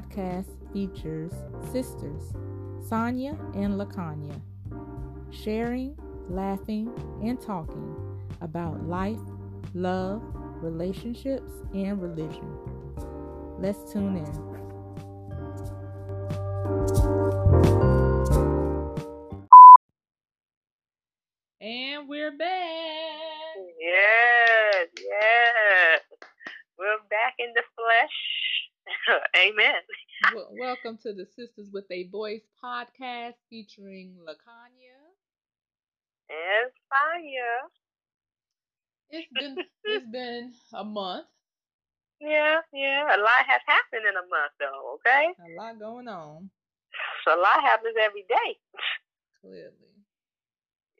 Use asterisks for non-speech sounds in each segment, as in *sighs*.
Podcast features sisters Sonia and Lakanya sharing, laughing, and talking about life, love, relationships, and religion. Let's tune in. And we're back. Yes, yes. We're back in the flesh. *laughs* Amen. Welcome to the Sisters with a Voice podcast featuring Lakanya. And fire. It's been it's been a month. Yeah, yeah. A lot has happened in a month, though. Okay. A lot going on. So a lot happens every day. Clearly.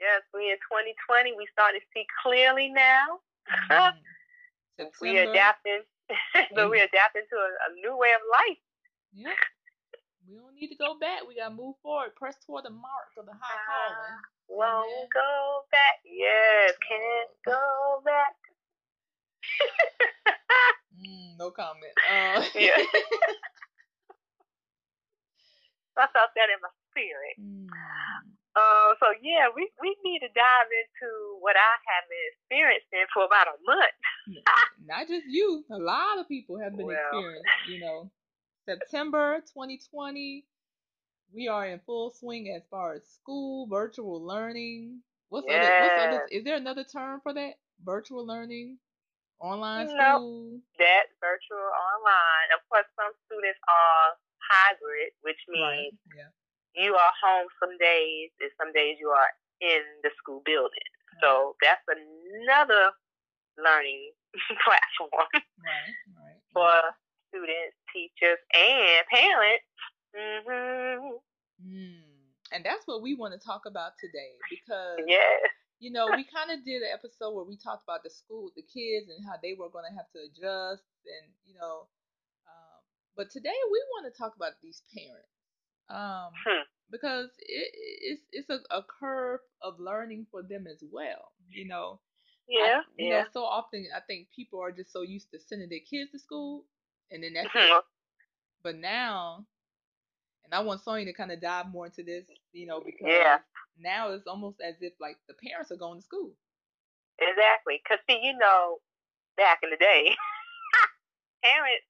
Yes, we in 2020. We start to see clearly now. Mm. we adapting, but we *laughs* adapting to a, a new way of life. Yeah. We don't need to go back. We gotta move forward. Press toward the mark of the high calling. Won't Amen. go back. Yes, can't go back. *laughs* Mm, no comment. Uh, Yeah. *laughs* I felt that in my spirit. mm, Uh, so yeah, we, we need to dive into what I have been experiencing for about a month. not just you. A lot of people have been Well. experiencing. You know, September 2020. We are in full swing as far as school, virtual learning. What's other? What's other? Is there another term for that? Virtual learning, online No. school. That virtual online. Of course, some students are hybrid, which means Yeah. you are home some days and some days you are in the school building. So that's another learning *laughs* platform Right. Right. for students, teachers, and parents. hmm Mm. And that's what we want to talk about today because Yes. you know we kind of did an episode where we talked about the school, the kids, and how they were going to have to adjust, and you know, um, but today we want to talk about these parents um, Hmm. because it, it's it's a, a curve of learning for them as well. You know, I- Yeah. you yeah. know, so often I think people are just so used to sending their kids to school, and then that's it. Mhm. But now, and I want Sonya to kind of dive more into this, you know, because Yeah. now it's almost as if like the parents are going to school. Exactly. Because, see, you know, back in the day, *laughs* parents,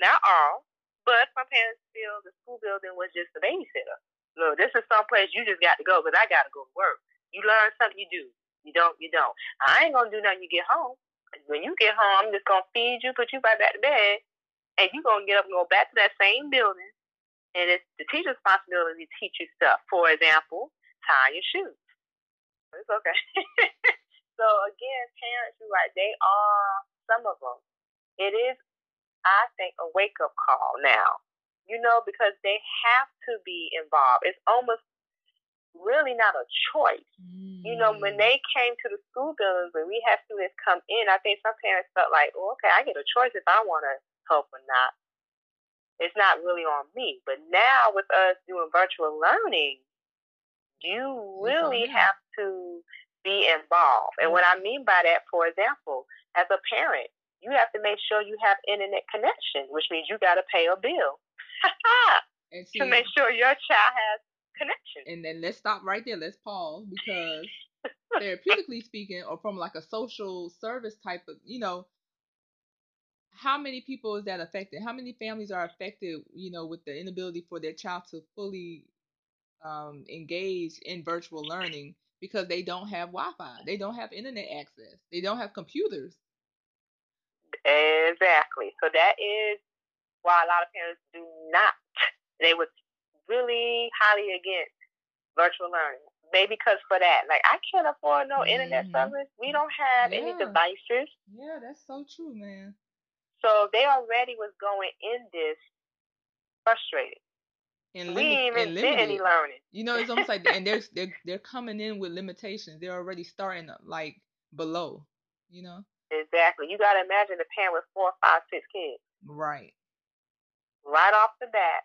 not all, but some parents feel the school building was just a babysitter. Look, this is some place you just got to go because I got to go to work. You learn something, you do. You don't, you don't. I ain't going to do nothing you get home. When you get home, I'm just going to feed you, put you right back to bed, and you're going to get up and go back to that same building. And it's the teacher's responsibility to teach you stuff. For example, tie your shoes. It's okay. *laughs* So again, parents, you're right. They are some of them. It is, I think, a wake up call now. You know, because they have to be involved. It's almost really not a choice. You know, when Mm. they came to the school buildings, when we had students come in, I think some parents felt like, oh, okay, I get a choice if I want to help or not. It's not really on me. But now with us doing virtual learning, you really have to be involved. And what I mm-hmm. mean by that, for example, as a parent, you have to make sure you have internet connection, which means you got to pay a bill and *laughs* see, to make sure your child has connection. and then let's stop right there. Let's pause because *laughs* therapeutically speaking, or from like a social service type of, you know, how many people is that affected? How many families are affected, you know, with the inability for their child to fully um, engage in virtual learning because they don't have Wi-Fi, they don't have internet access, they don't have computers. Exactly. So that is why a lot of parents do not. They would really highly against virtual learning. Maybe because for that, like I can't afford no internet Mhm. service. We don't have any devices. Yeah, that's so true, man. So they already was going in this frustrated. And, we limit, didn't even did any learning. You know, it's almost like and they're they're they're coming in with limitations. They're already starting like below. You know, Exactly. You got to imagine a parent with four, five, six kids. right? Right off the bat,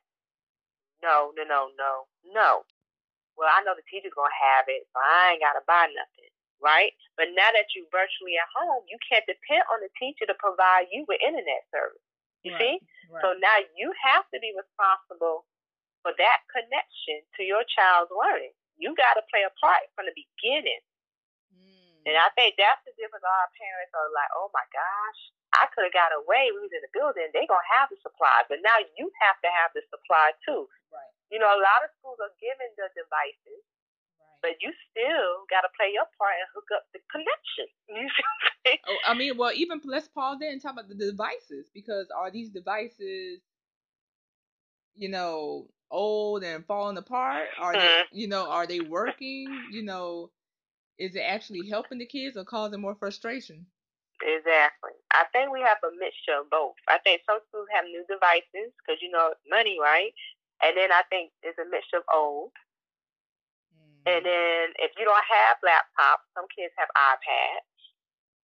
no, no, no, no, no. Well, I know the teacher's going to have it, so I ain't got to buy nothing. Right? But now that you're virtually at home, you can't depend on the teacher to provide you with internet service. You Right, see? Right. So now you have to be responsible for that connection to your child's learning. You got to play a part from the beginning. Mm. And I think that's the difference. Our parents are like, oh my gosh, I could have got away. We was in the building. They going to have the supply. But now you have to have the supply too. right. You know, a lot of schools are giving the devices. But you still got to play your part and hook up the connection. *laughs* You see what I'm saying? Oh, I mean, well, even let's pause there and talk about the devices because are these devices, you know, old and falling apart? Are they, Mhm. you know, are they working? You know, is it actually helping the kids or causing more frustration? Exactly. I think we have a mixture of both. I think some schools have new devices because, you know, money, right? And then I think it's a mixture of old. And then if you don't have laptops, some kids have iPads.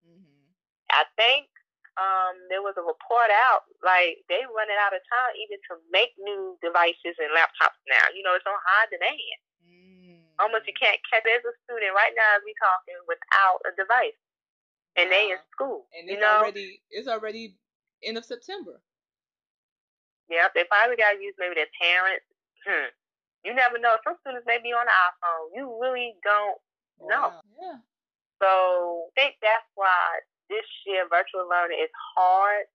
Mm-hmm. I think um, there was a report out, like they running out of time even to make new devices and laptops now. You know, it's on high demand. Mm-hmm. Almost you can't catch. There's a student right now as we talking without a device, and they in school. And you it's know, already it's already end of September. yeah, they probably got to use maybe their parents. Hmm. You never know. Some students may be on the iPhone. You really don't know. Wow. Yeah. So I think that's why this year virtual learning is hard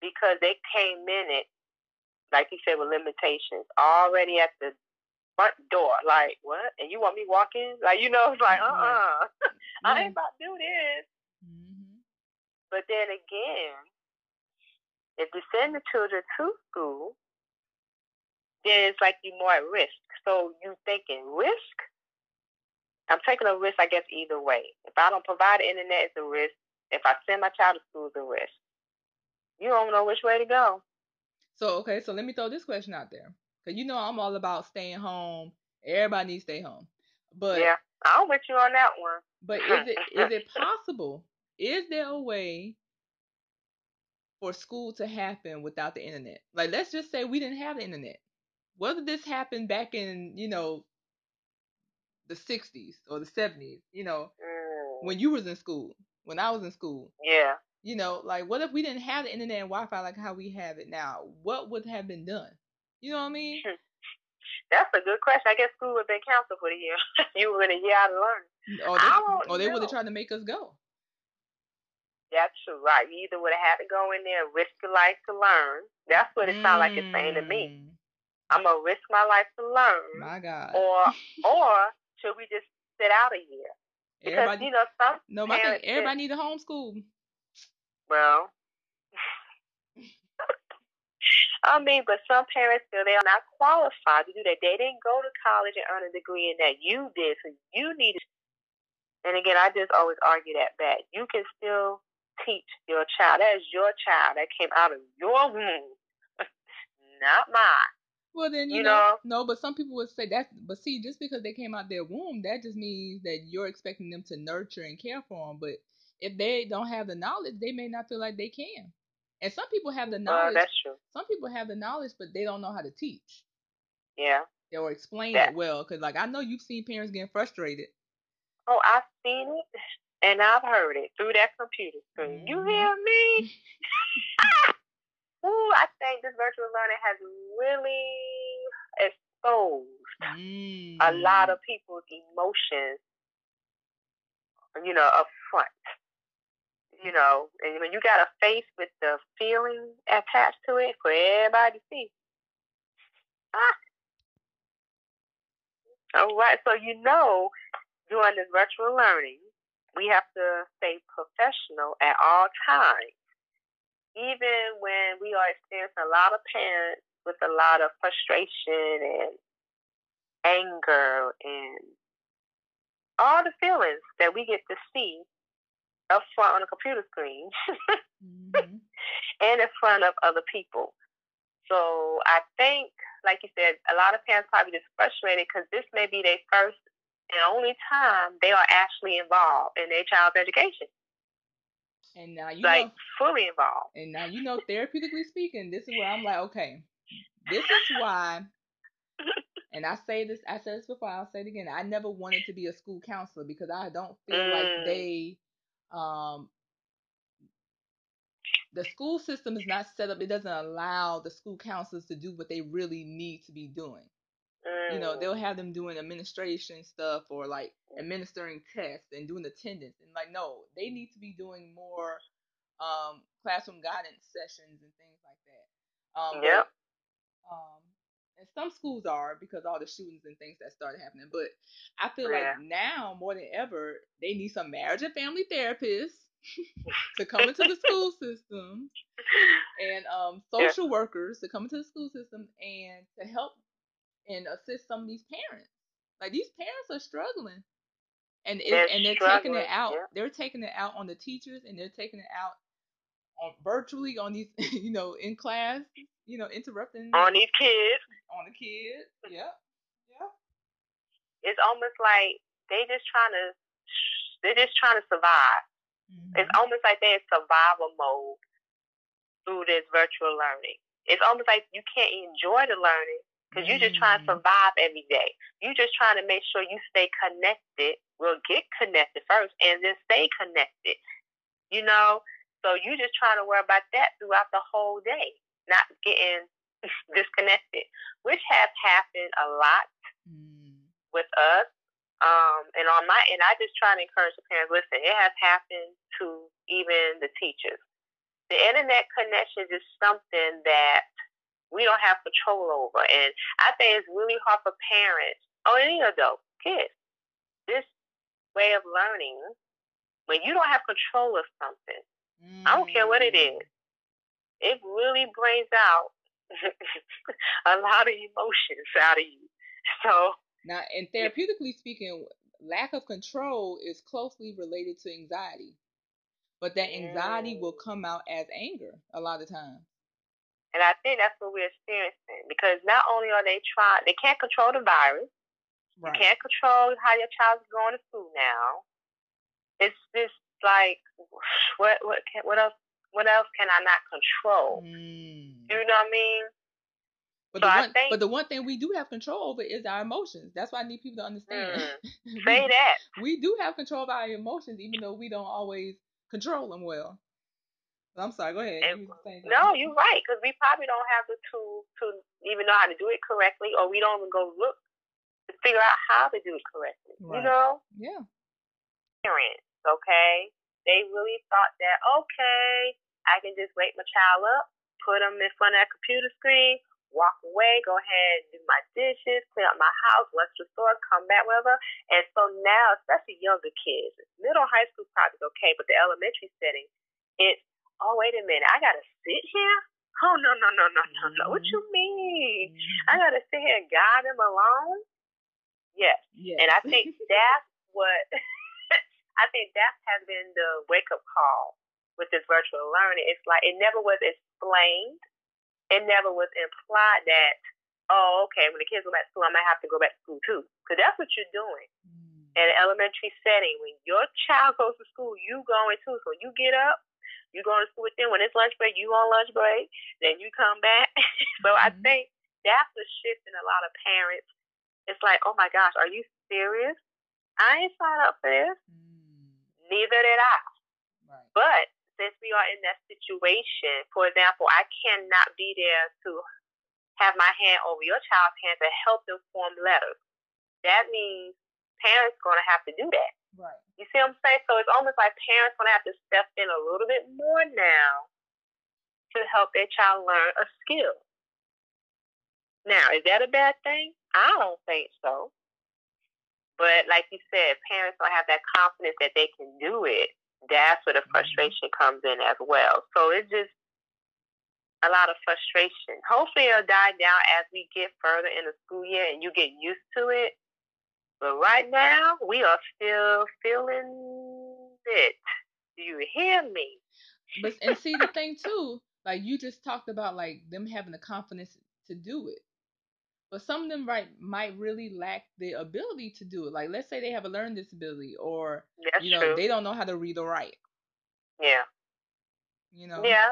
because they came in it, like you said, with limitations already at the front door. Like, what? And you want me walking? Like, you know, it's like, uh uh *laughs* I ain't about to do this. Mm-hmm. But then again, if you send the children to school, then it's like you're more at risk. So you thinking risk? I'm taking a risk, I guess, either way. If I don't provide the internet, it's a risk. If I send my child to school, it's a risk. You don't know which way to go. So okay, so let me throw this question out there because you know I'm all about staying home. Everybody needs to stay home, but yeah, I'm with you on that one. but is it *laughs* is it possible? Is there a way for school to happen without the internet? Like let's just say we didn't have the internet. Whether this happened back in you know the 60s or the 70s, you know Mm, when you was in school, when I was in school, yeah. you know, like what if we didn't have the internet and Wi-Fi like how we have it now? What would have been done? You know what I mean? *laughs* That's a good question. I guess school would have been canceled for the year. *laughs* you were in a year out of learning. Or they, or they would have tried to make us go. That's true, right? You either would have had to go in there and risk your life to learn. That's what it sounds like it's saying to me. I'm gonna risk my life to learn, My God. or or should we just sit out a year? Because everybody, you know some no, my thing, everybody need a homeschool. well. *laughs* I mean, but some parents feel they are not qualified to do that. They didn't go to college and earn a degree in that you did, so you need. And again, I just always argue that back. You can still teach your child. That is your child that came out of your womb, *laughs* not mine. Well, then you, You know, know? no, but some people would say that. But see, just because they came out their womb, that just means that you're expecting them to nurture and care for them. But if they don't have the knowledge, they may not feel like they can. And some people have the knowledge. that's true. some people have the knowledge, but they don't know how to teach Yeah. or explain Yeah. it well. Cause like I know you've seen parents getting frustrated. Oh, I've seen it and I've heard it through that computer screen. You Mhm. hear me? *laughs* Ooh, I think this virtual learning has really exposed Mm. a lot of people's emotions, you know, up front. You know, and when you got a face with the feeling attached to it for everybody to see. Ah. All right, so you know, during this virtual learning, we have to stay professional at all times. Even when we are experiencing a lot of parents with a lot of frustration and anger and all the feelings that we get to see up front on a computer screen *laughs* Mhm. and in front of other people. So I think, like you said, a lot of parents probably just frustrated because this may be their first and only time they are actually involved in their child's education, And now you like know, fully involved. and now you know, therapeutically speaking, this is where I'm like, okay, this is why. *laughs* And I say this, I said this before, I'll say it again. I never wanted to be a school counselor because I don't feel like Mm. they, um, the school system is not set up. It doesn't allow the school counselors to do what they really need to be doing. Mm. You know, they'll mm. have them doing administration stuff or like administering tests and doing attendance. And like, no, they need to be doing more um, classroom guidance sessions and things like that. Um, yep. But, um, and some schools are because all the shootings and things that started happening. But I feel yeah. like now more than ever, they need some marriage and family therapists *laughs* to come into the school system and um, social yeah. workers to come into the school system and to help and assist some of these parents. Like these parents are struggling. And it, they're and they're taking it out. Yeah. They're taking it out on the teachers and they're taking it out on virtually on these *laughs* you know, in class, you know, interrupting on these kids. On the kids. Yeah. Yeah. It's almost like they just trying to they're just trying to survive. Mm-hmm. It's almost like they're in survival mode through this virtual learning. It's almost like you can't enjoy the learning because you're just trying to survive every day. You're just trying to make sure you stay connected. Well, get connected first and then stay connected. You know? So you're just trying to worry about that throughout the whole day, not getting *laughs* disconnected, which has happened a lot mm. with us. Um, and on my end, I just try to encourage the parents, listen, it has happened to even the teachers. The internet connection is something that we don't have control over. And I think it's really hard for parents or any adult, kids, this way of learning, when you don't have control of something, mm. I don't care what it is, mm. it really brings out *laughs* a lot of emotions out of you. So now, and therapeutically speaking, lack of control is closely related to anxiety. But that anxiety mm. will come out as anger a lot of times. And I think that's what we're experiencing because not only are they trying, they can't control the virus. Right. You can't control how your child's going to school now. It's just like, *sighs* what, what, can, what else, what else can I not control? Mm. You know what I mean? But, so the one, think, but the one thing we do have control over is our emotions. That's why I need people to understand. Mm, *laughs* say that. we do have control of our emotions, even though we don't always control them well. I'm sorry. Go ahead. And, you no, you're right because we probably don't have the tools to even know how to do it correctly, or we don't even go look to figure out how to do it correctly. Right. You know? Yeah. Parents, okay? They really thought that okay, I can just wake my child up, put them in front of that computer screen, walk away, go ahead and do my dishes, clean up my house, lunch the store, come back, whatever. And so now, especially younger kids, middle high school probably okay, but the elementary setting, it's oh wait a minute, I gotta sit here? Oh no no no no no no. What you mean? Mm-hmm. I gotta sit here and guide them alone? Yes. yes. And I think that's what *laughs* I think that has been the wake up call with this virtual learning. It's like it never was explained. It never was implied that, oh, okay, when the kids go back to school, I might have to go back to school too. Because that's what you're doing. Mm. In an elementary setting, when your child goes to school, you going too. So you get up, you go to school with them. When it's lunch break, you on lunch break. Then you come back. *laughs* so mm-hmm. I think that's a shift in a lot of parents. It's like, oh my gosh, are you serious? I ain't signed up for this. Mm. Neither did I. Right. But since we are in that situation, for example, I cannot be there to have my hand over your child's hand to help them form letters. That means parents going to have to do that. Right. You see what I'm saying? So it's almost like parents going to have to step in a little bit more now to help their child learn a skill. Now, is that a bad thing? I don't think so. But like you said, parents don't have that confidence that they can do it. That's where the mm-hmm. frustration comes in as well. So it's just a lot of frustration. Hopefully it'll die down as we get further in the school year and you get used to it. But right now, we are still feeling it. Do you hear me? But and see the thing too, like you just talked about, like them having the confidence to do it. But some of them right might really lack the ability to do it. Like let's say they have a learning disability, or that's you know true. they don't know how to read or write. Yeah. You know. Yeah,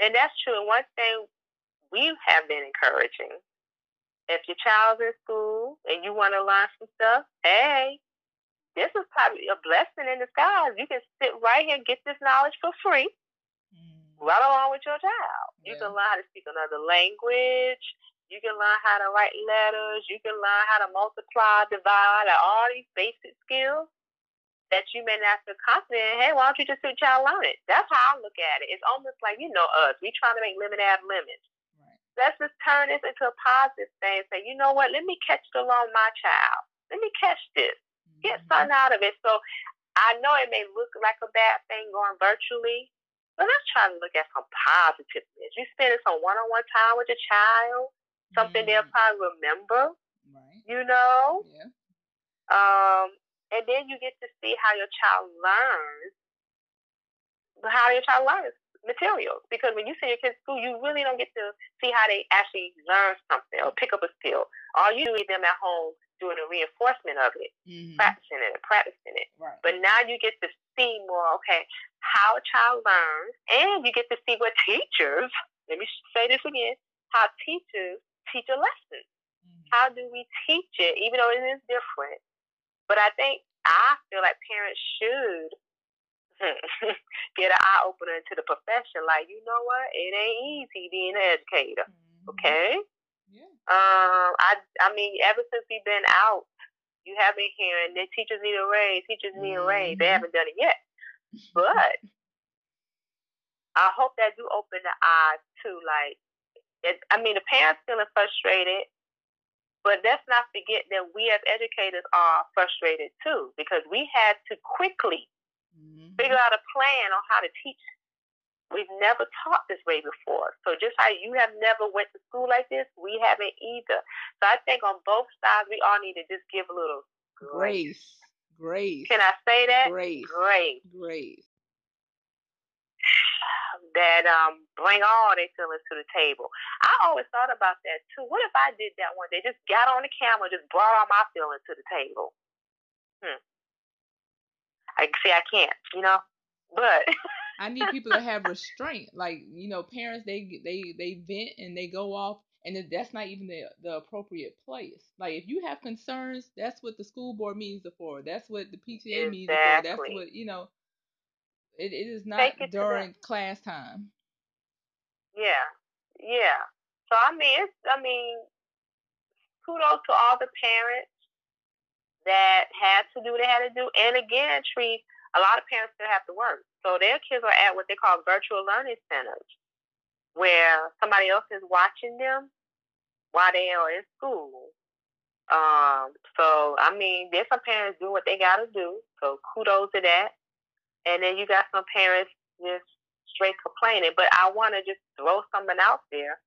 and that's true. And one thing we have been encouraging if your child's in school and you want to learn some stuff, hey, this is probably a blessing in disguise. You can sit right here and get this knowledge for free. Mm. right along with your child. You can learn how to speak another language. You can learn how to write letters. You can learn how to multiply, divide, all these basic skills that you may not feel confident in. Hey, why don't you just let your child learn it? That's how I look at it. It's almost like, you know, us. We trying to make lemon out of lemons. Let's just turn this into a positive thing. Say, you know what? Let me catch it along my child. Let me catch this. Get Mhm. something out of it. So I know it may look like a bad thing going virtually, but let's try to look at some positiveness. You spending some one-on-one time with your child, something they'll Mhm. probably remember. Right. You know, Yeah. um, and then you get to see how your child learns, how your child learns materials. Because when you send your kids to school, you really don't get to see how they actually learn something or pick up a skill. All you do is them at home doing the reinforcement of it, Mhm. practicing it, and practicing it. Right. But now you get to see more, okay, how a child learns, and you get to see what teachers, let me say this again, how teachers teach a lesson. Mhm. How do we teach it, even though it is different? But I think, I feel like parents should *laughs* get an eye opener into the profession. Like, you know what? It ain't easy being an educator, Mhm. okay? Yeah. Um, I I mean, ever since we've been out, you have been hearing that teachers need a raise, teachers need a raise. They Mhm. haven't done it yet, but *laughs* I hope that do open the eyes too. Like, it, I mean, the parents feeling frustrated, but let's not forget that we as educators are frustrated too because we had to quickly Mhm. figure out a plan on how to teach. We've never taught this way before. So just how you have never went to school like this, we haven't either. So I think on both sides, we all need to just give a little grace. Grace. Grace. Can I say that? Grace. Grace. Grace. *sighs* That um bring all their feelings to the table. I always thought about that too. What if I did that one day? Just got on the camera, just brought all my feelings to the table. Hmm. I see. I can't. You know. But *laughs* I need people to have restraint. Like you know, parents they they they vent and they go off, and that's not even the the appropriate place. Like if you have concerns, that's what the school board meetings are for. That's what the PTA meetings are for. That's what you know. It it is not it during class time. Yeah, yeah. So I mean, it's I mean, kudos to all the parents that had to do what they had to do. And again, treat a lot of parents still have to work, so their kids are at what they call virtual learning centers, where somebody else is watching them while they are in school. Um, so I mean, there's some parents do what they gotta do. So kudos to that. And then you got some parents just straight complaining. But I want to just throw something out there.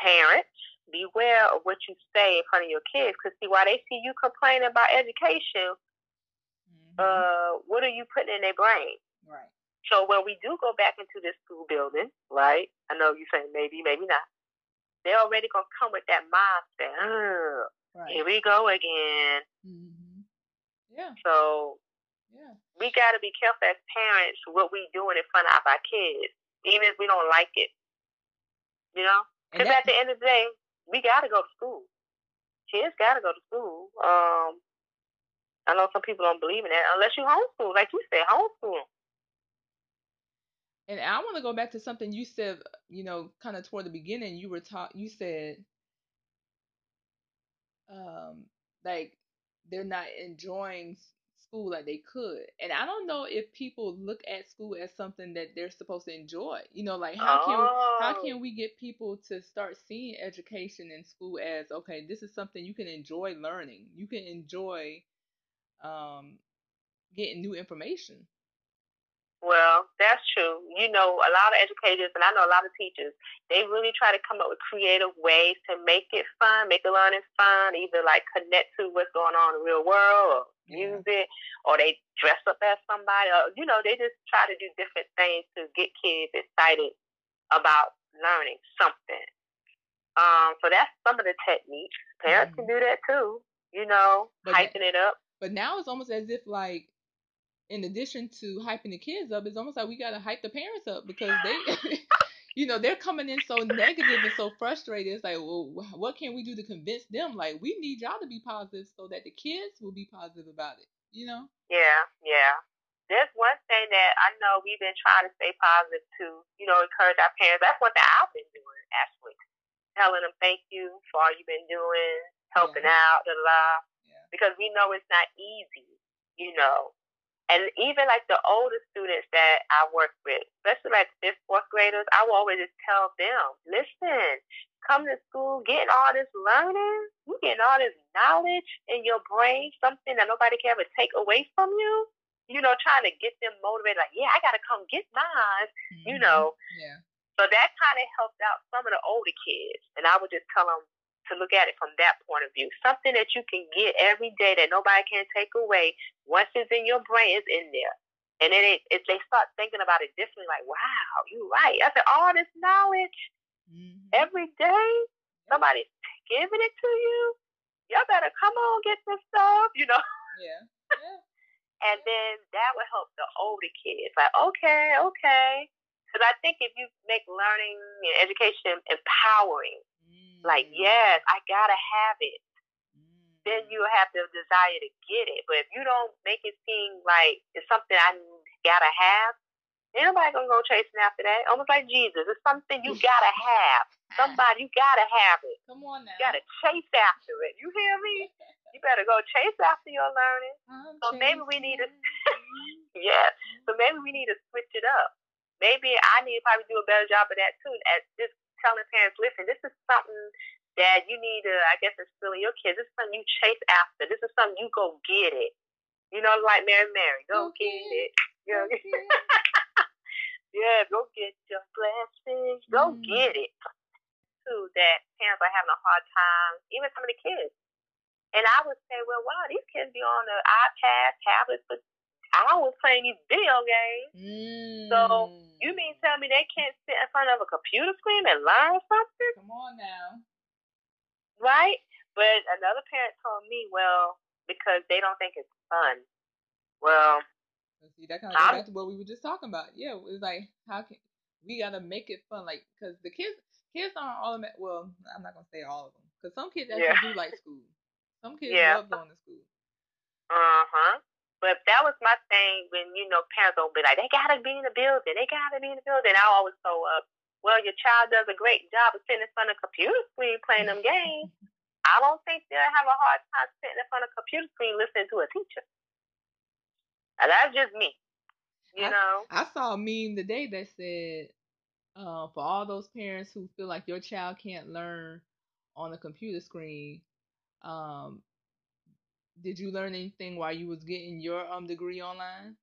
Parents, beware of what you say in front of your kids. Because, see, while they see you complaining about education, Mhm. uh, what are you putting in their brain? right. So when we do go back into this school building, right? I know you're saying maybe, maybe not. They're already going to come with that mindset. "Ugh, Right. Here we go again. hmm Yeah. So Yeah. we got to be careful as parents what we doing in front of our kids, even if we don't like it. You know? Because at the end of the day, we got to go to school. Kids got to go to school. Um, I know some people don't believe in that unless you homeschool, like you said, homeschool. And I want to go back to something you said, you know, kind of toward the beginning. You were taught, you said, um, like they're not enjoying school like they could. And I don't know if people look at school as something that they're supposed to enjoy. You know, like how can how Oh. can we get people to start seeing education in school as okay, this is something you can enjoy learning. You can enjoy um getting new information. Well, that's true. You know, a lot of educators, and I know a lot of teachers, they really try to come up with creative ways to make it fun, make the learning fun, either like connect to what's going on in the real world or Yeah. use it, or they dress up as somebody, or, you know, they just try to do different things to get kids excited about learning something. Um, so that's some of the techniques. Parents can do that too, you know, But that- hyping it up. But now it's almost as if like in addition to hyping the kids up, it's almost like we gotta hype the parents up because they *laughs* *laughs* you know, they're coming in so negative and so frustrated. It's like, well, what can we do to convince them? Like, we need y'all to be positive so that the kids will be positive about it. You know? Yeah, yeah. there's one thing that I know we've been trying to stay positive to, you know, encourage our parents. That's one thing I've been doing, actually. Telling them thank you for all you've been doing, helping yeah. out, blah, blah. Yeah. Because we know it's not easy, you know. And even like the older students that I work with, especially like fifth, fourth graders, I will always just tell them, listen, come to school, getting all this learning, you getting all this knowledge in your brain, something that nobody can ever take away from you. You know, trying to get them motivated, like, yeah, I gotta come get mine. Mm-hmm. You know. Yeah. So that kind of helped out some of the older kids, and I would just tell them, to look at it from that point of view. Something that you can get every day that nobody can take away. Once it's in your brain, it's in there. And then it, it, they start thinking about it differently, like, wow, you're right. I said, all this knowledge mm-hmm. every day, somebody's giving it to you. Y'all better come on, get this stuff, you know? Yeah. *laughs* yeah. and then that would help the older kids. Like, okay, okay. Because I think if you make learning and education empowering, like, mm. yes, I gotta have it. Then mm. you have the desire to get it. But if you don't make it seem like it's something I gotta have, anybody gonna go chasing after that. Almost like Jesus. It's something you gotta have. *laughs* Somebody, you gotta have it. Come on now. You gotta chase after it. You hear me? *laughs* You better go chase after your learning. I'm so maybe we need to, *laughs* yeah. So maybe we need to switch it up. Maybe I need to probably do a better job of that too. At just telling parents, listen, this is something that you need to, I guess, instill in your kids. This is something you chase after. This is something you go get it. You know, like Mary Mary, go okay. get it. You know, okay. yeah, go get your blessings. Go mm. get it. Too that parents are having a hard time, even some of the kids. And I would say, well, wow, these kids be on the iPad, tablets for I was playing these video games. Mm. So you mean tell me they can't sit in front of a computer screen and learn something? Come on now. Right? But another parent told me, well, because they don't think it's fun. Well, see, that kind of goes back to what we were just talking about. Yeah, it's like how can we gotta make it fun? Like, because the kids, kids aren't all. Well, I'm not gonna say all of them, because some kids actually yeah. do like school. Some kids yeah. love going to school. Uh huh. But that was my thing when, you know, parents will be like, they got to be in the building. They got to be in the building. I always told up, well, your child does a great job of sitting in front of a computer screen playing them games. I don't think they'll have a hard time sitting in front of a computer screen listening to a teacher. And that's just me. You I, know? I saw a meme today that said, uh, for all those parents who feel like your child can't learn on a computer screen, um, did you learn anything while you was getting your um degree online?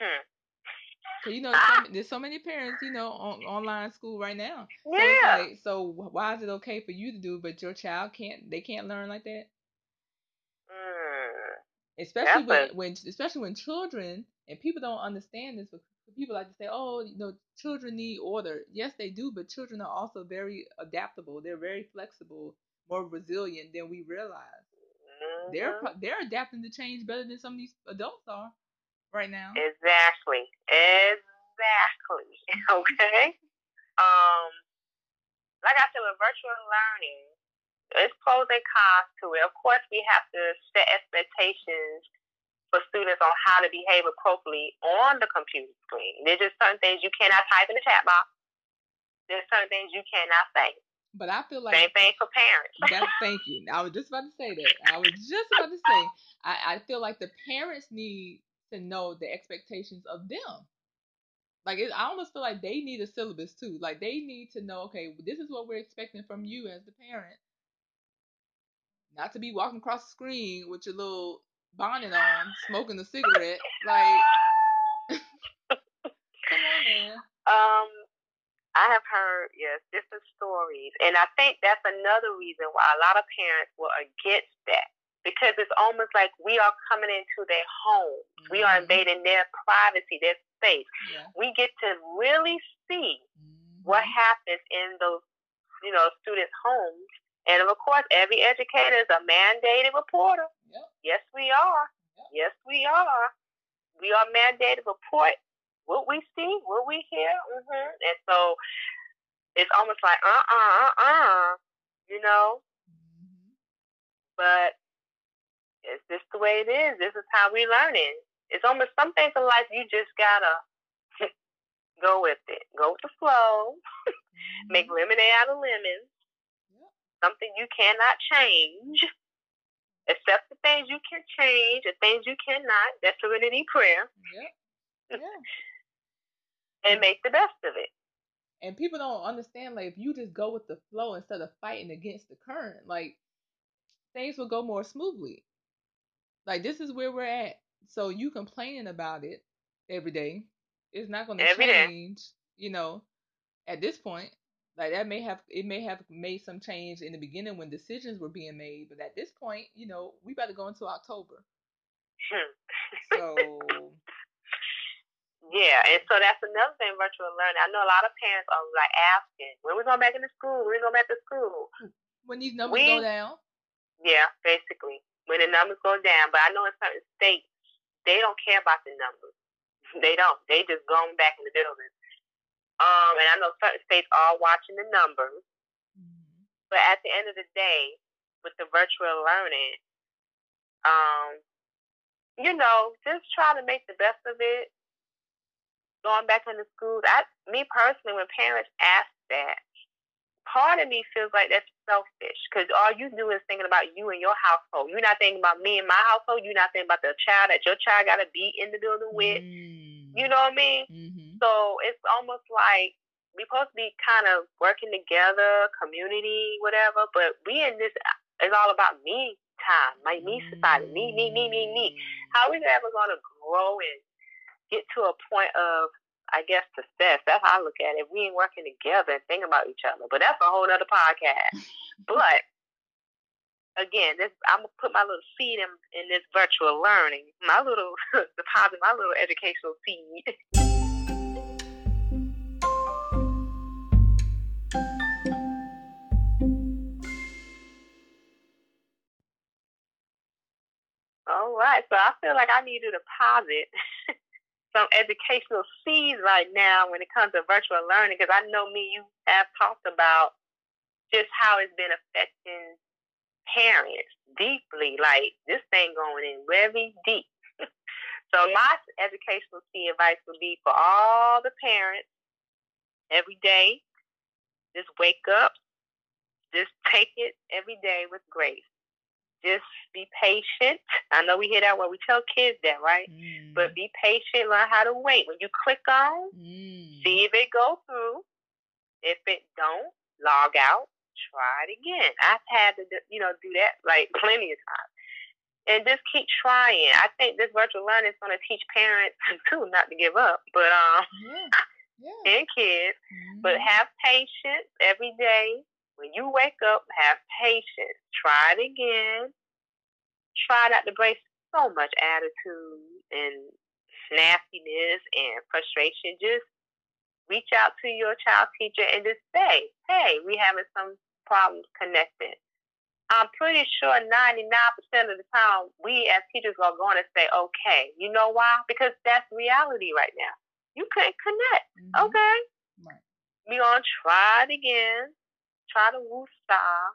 Hmm. So you know, ah. there's so many parents, you know, on online school right now. Yeah. So, like, so why is it okay for you to do, but your child can't? They can't learn like that. Mm. Especially when, when, especially when children and people don't understand this. But people like to say, oh, you know, children need order. Yes, they do, but children are also very adaptable. They're very flexible, more resilient than we realize. Mm-hmm. They're they're adapting to change better than some of these adults are right now. Exactly. Exactly. *laughs* okay. Um, like I said, with virtual learning, it's pros and cons to it. Of course, we have to set expectations for students on how to behave appropriately on the computer screen. There's just certain things you cannot type in the chat box. There's certain things you cannot say. But I feel like same thing for parents. That's thank you. I was just about to say that. I was just about to say I, I feel like the parents need to know the expectations of them. Like it, I almost feel like they need a syllabus too. Like they need to know, okay, this is what we're expecting from you as the parent. Not to be walking across the screen with your little bonnet on, smoking a cigarette. Like, come on, man. Um, I have heard, yes, different stories. And I think that's another reason why a lot of parents were against that. Because it's almost like we are coming into their home. Mm-hmm. We are mm-hmm. invading their privacy, their space. Yeah. We get to really see mm-hmm. what happens in those, you know, students' homes. And of course, every educator is a mandated reporter. Yep. Yes, we are. Yep. Yes, we are. We are mandated to report what we see, what we hear, mm-hmm. and so it's almost like uh uh uh uh, you know. Mm-hmm. But it's just the way it is. This is how we learn it. It's almost some things in life you just gotta *laughs* go with it. Go with the flow. *laughs* Mm-hmm. Make lemonade out of lemons. Yep. Something you cannot change. Accept the things you can change, the things you cannot. That's serenity prayer. Yep. *laughs* Yeah. and make the best of it. And people don't understand like if you just go with the flow instead of fighting against the current, like things will go more smoothly. Like this is where we're at. So you complaining about it every day is not going to change. Day. You know, at this point, like that may have it may have made some change in the beginning when decisions were being made, but at this point, you know, we better go into October. *laughs* so yeah, and so that's another thing virtual learning. I know a lot of parents are like asking, when we going back into school? When we going back to school? When these numbers we, go down? Yeah, basically. When the numbers go down. But I know in certain states, they don't care about the numbers. *laughs* They don't. They just going back in the building. Um, and I know certain states are watching the numbers. Mm-hmm. But at the end of the day, with the virtual learning, um, you know, just try to make the best of it going back into schools. I, me personally, when parents ask that, part of me feels like that's selfish because all you do is thinking about you and your household. You're not thinking about me and my household. You're not thinking about the child that your child got to be in the building with. Mm. You know what I mean? Mm-hmm. So it's almost like we're supposed to be kind of working together, community, whatever. But we in this is all about me time, my me society, me, me, me, me, me. How are we ever going to grow and get to a point of, I guess, success. That's how I look at it. We ain't working together and thinking about each other. But that's a whole other podcast. *laughs* but again, this I'm gonna put my little seed in in this virtual learning, my little *laughs* deposit, my little educational seed. *laughs* All right, so I feel like I need to deposit some educational seeds right now when it comes to virtual learning because I know me, you have talked about just how it's been affecting parents deeply. Like this thing going in very deep. *laughs* so my educational seed advice would be for all the parents every day, just wake up, just take it every day with grace just be patient. I know we hear that when we tell kids that, right? Mm. But be patient, learn how to wait. When you click on, mm. see if it go through. If it don't, log out, try it again. I've had to, you know, do that like plenty of times. And just keep trying. I think this virtual learning is going to teach parents *laughs* too not to give up, but um, yeah. *laughs* Yeah. and kids. Mm-hmm. But have patience every day when you wake up, have patience. Try it again. Try not to bring so much attitude and nastiness and frustration. Just reach out to your child teacher and just say, hey, we having some problems connecting. I'm pretty sure 99% of the time we as teachers are going to say, okay. You know why? Because that's reality right now. You couldn't connect. Mm-hmm. Okay. Right. We're going to try it again try to woo style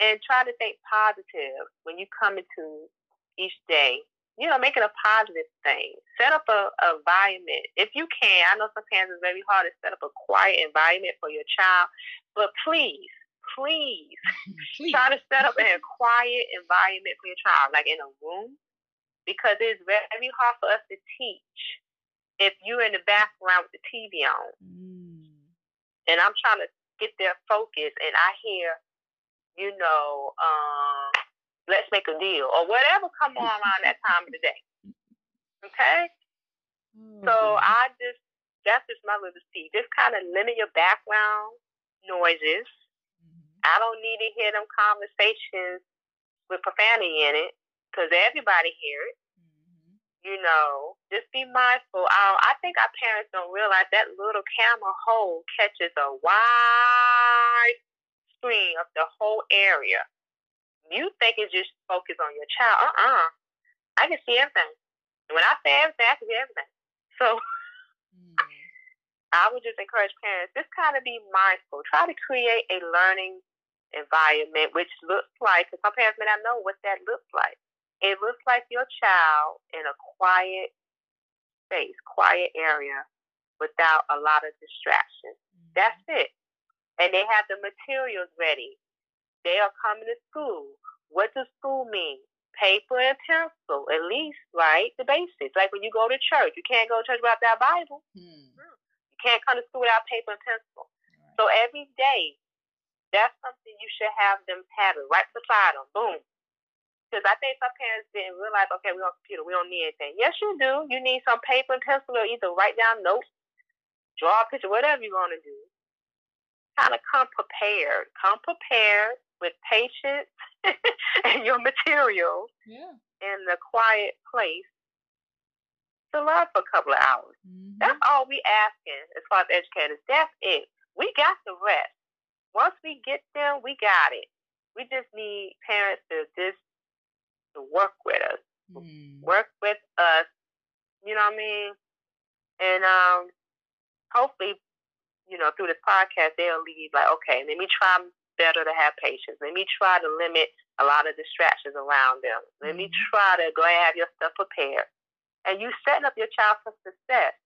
and try to think positive when you come into each day. You know, make it a positive thing. Set up a, a environment. If you can, I know sometimes it's very hard to set up a quiet environment for your child, but please, please, *laughs* please. try to set up a quiet environment for your child, like in a room, because it's very hard for us to teach if you're in the background with the TV on. Mm. And I'm trying to get their focus and I hear, you know, um, let's make a deal or whatever come *laughs* on around that time of the day. Okay? Mm-hmm. So I just, that's just my little seed. Just kind of limit your background noises. Mm-hmm. I don't need to hear them conversations with profanity in it because everybody hear it you know, just be mindful. Um, I think our parents don't realize that little camera hole catches a wide screen of the whole area. You think it's just focused on your child. Uh-uh. I can see everything. And when I say everything, I can see everything. So *laughs* mm. I would just encourage parents, just kind of be mindful. Try to create a learning environment, which looks like, because some parents may not know what that looks like. It looks like your child in a quiet space, quiet area without a lot of distractions. Mm-hmm. That's it. And they have the materials ready. They are coming to school. What does school mean? Paper and pencil, at least, right? The basics. Like when you go to church, you can't go to church without that Bible. Hmm. You can't come to school without paper and pencil. Right. So every day, that's something you should have them have it right beside them. Boom. Because I think some parents didn't realize, okay, we're on computer, we don't need anything. Yes, you do. You need some paper and pencil or either write down notes, draw a picture, whatever you're going to do. Kind of come prepared. Come prepared with patience *laughs* and your materials yeah. in the quiet place to learn for a couple of hours. Mm-hmm. That's all we asking as far as educators. That's it. We got the rest. Once we get them, we got it. We just need parents to just to work with us, mm. work with us. You know what I mean? And um, hopefully, you know, through this podcast, they'll leave like, okay, let me try better to have patience. Let me try to limit a lot of distractions around them. Let mm. me mm-hmm. try to go and have your stuff prepared. And you setting up your child for success.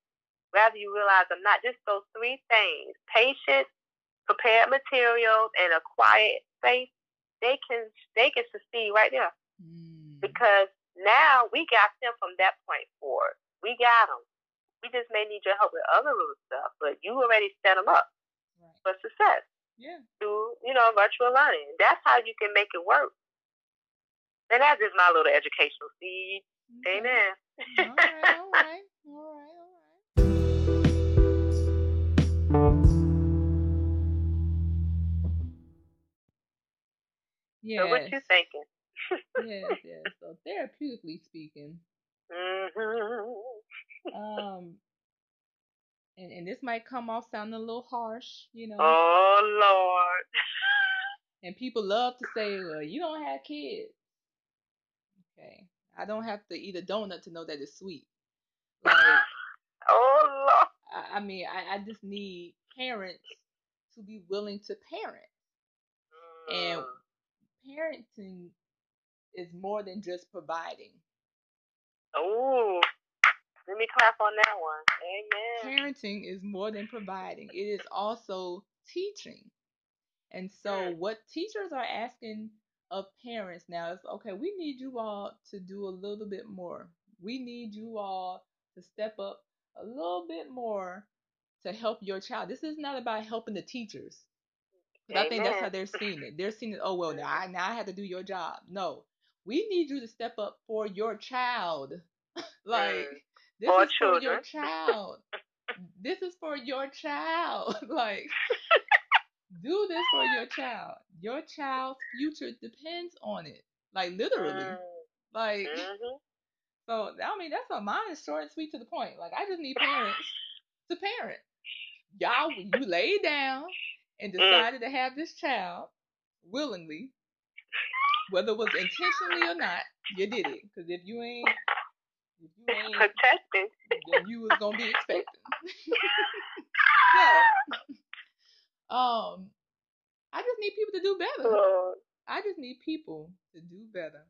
Rather you realize I'm not just those three things, patience, prepared materials, and a quiet space, they can they can succeed right there. Mm Mm-hmm. because now we got them from that point forward. We got them. We just may need your help with other little stuff, but you already set them up right. for success. Yeah. Through, you know, virtual learning. That's how you can make it work. And that's just my little educational seed. Okay. Amen. all right, all right, all right, all right. Yeah. So what you thinking? Yes, *laughs* yes. So therapeutically speaking, mm-hmm. um, and and this might come off sounding a little harsh, you know. Oh Lord. and people love to say, "Well, you don't have kids." Okay, I don't have to eat a donut to know that it's sweet. Like, *laughs* oh Lord. I, I mean, I, I just need parents to be willing to parent, mm. and parenting is more than just providing. Oh, let me clap on that one. Amen. Parenting is more than providing, it is also teaching. And so, mm. what teachers are asking of parents now is okay, we need you all to do a little bit more. We need you all to step up a little bit more to help your child. This is not about helping the teachers. I think that's how they're seeing it. They're seeing it, oh well, now I now I have to do your job. No we need you to step up for your child. *laughs* like mm. this is children. for your child. *laughs* this is for your child. *laughs* like do this for your child. Your child's future depends on it. Like literally. Mm. Like mm-hmm. so I mean that's a mine is short and sweet to the point. Like I just need parents to parent. Y'all you laid down and mm. decided mm. to have this child willingly whether it was intentionally or not, you did it. Because if you ain't, if you ain't protected, then you was gonna be expecting. *laughs* so, um, I just need people to do better. I just need people to do better.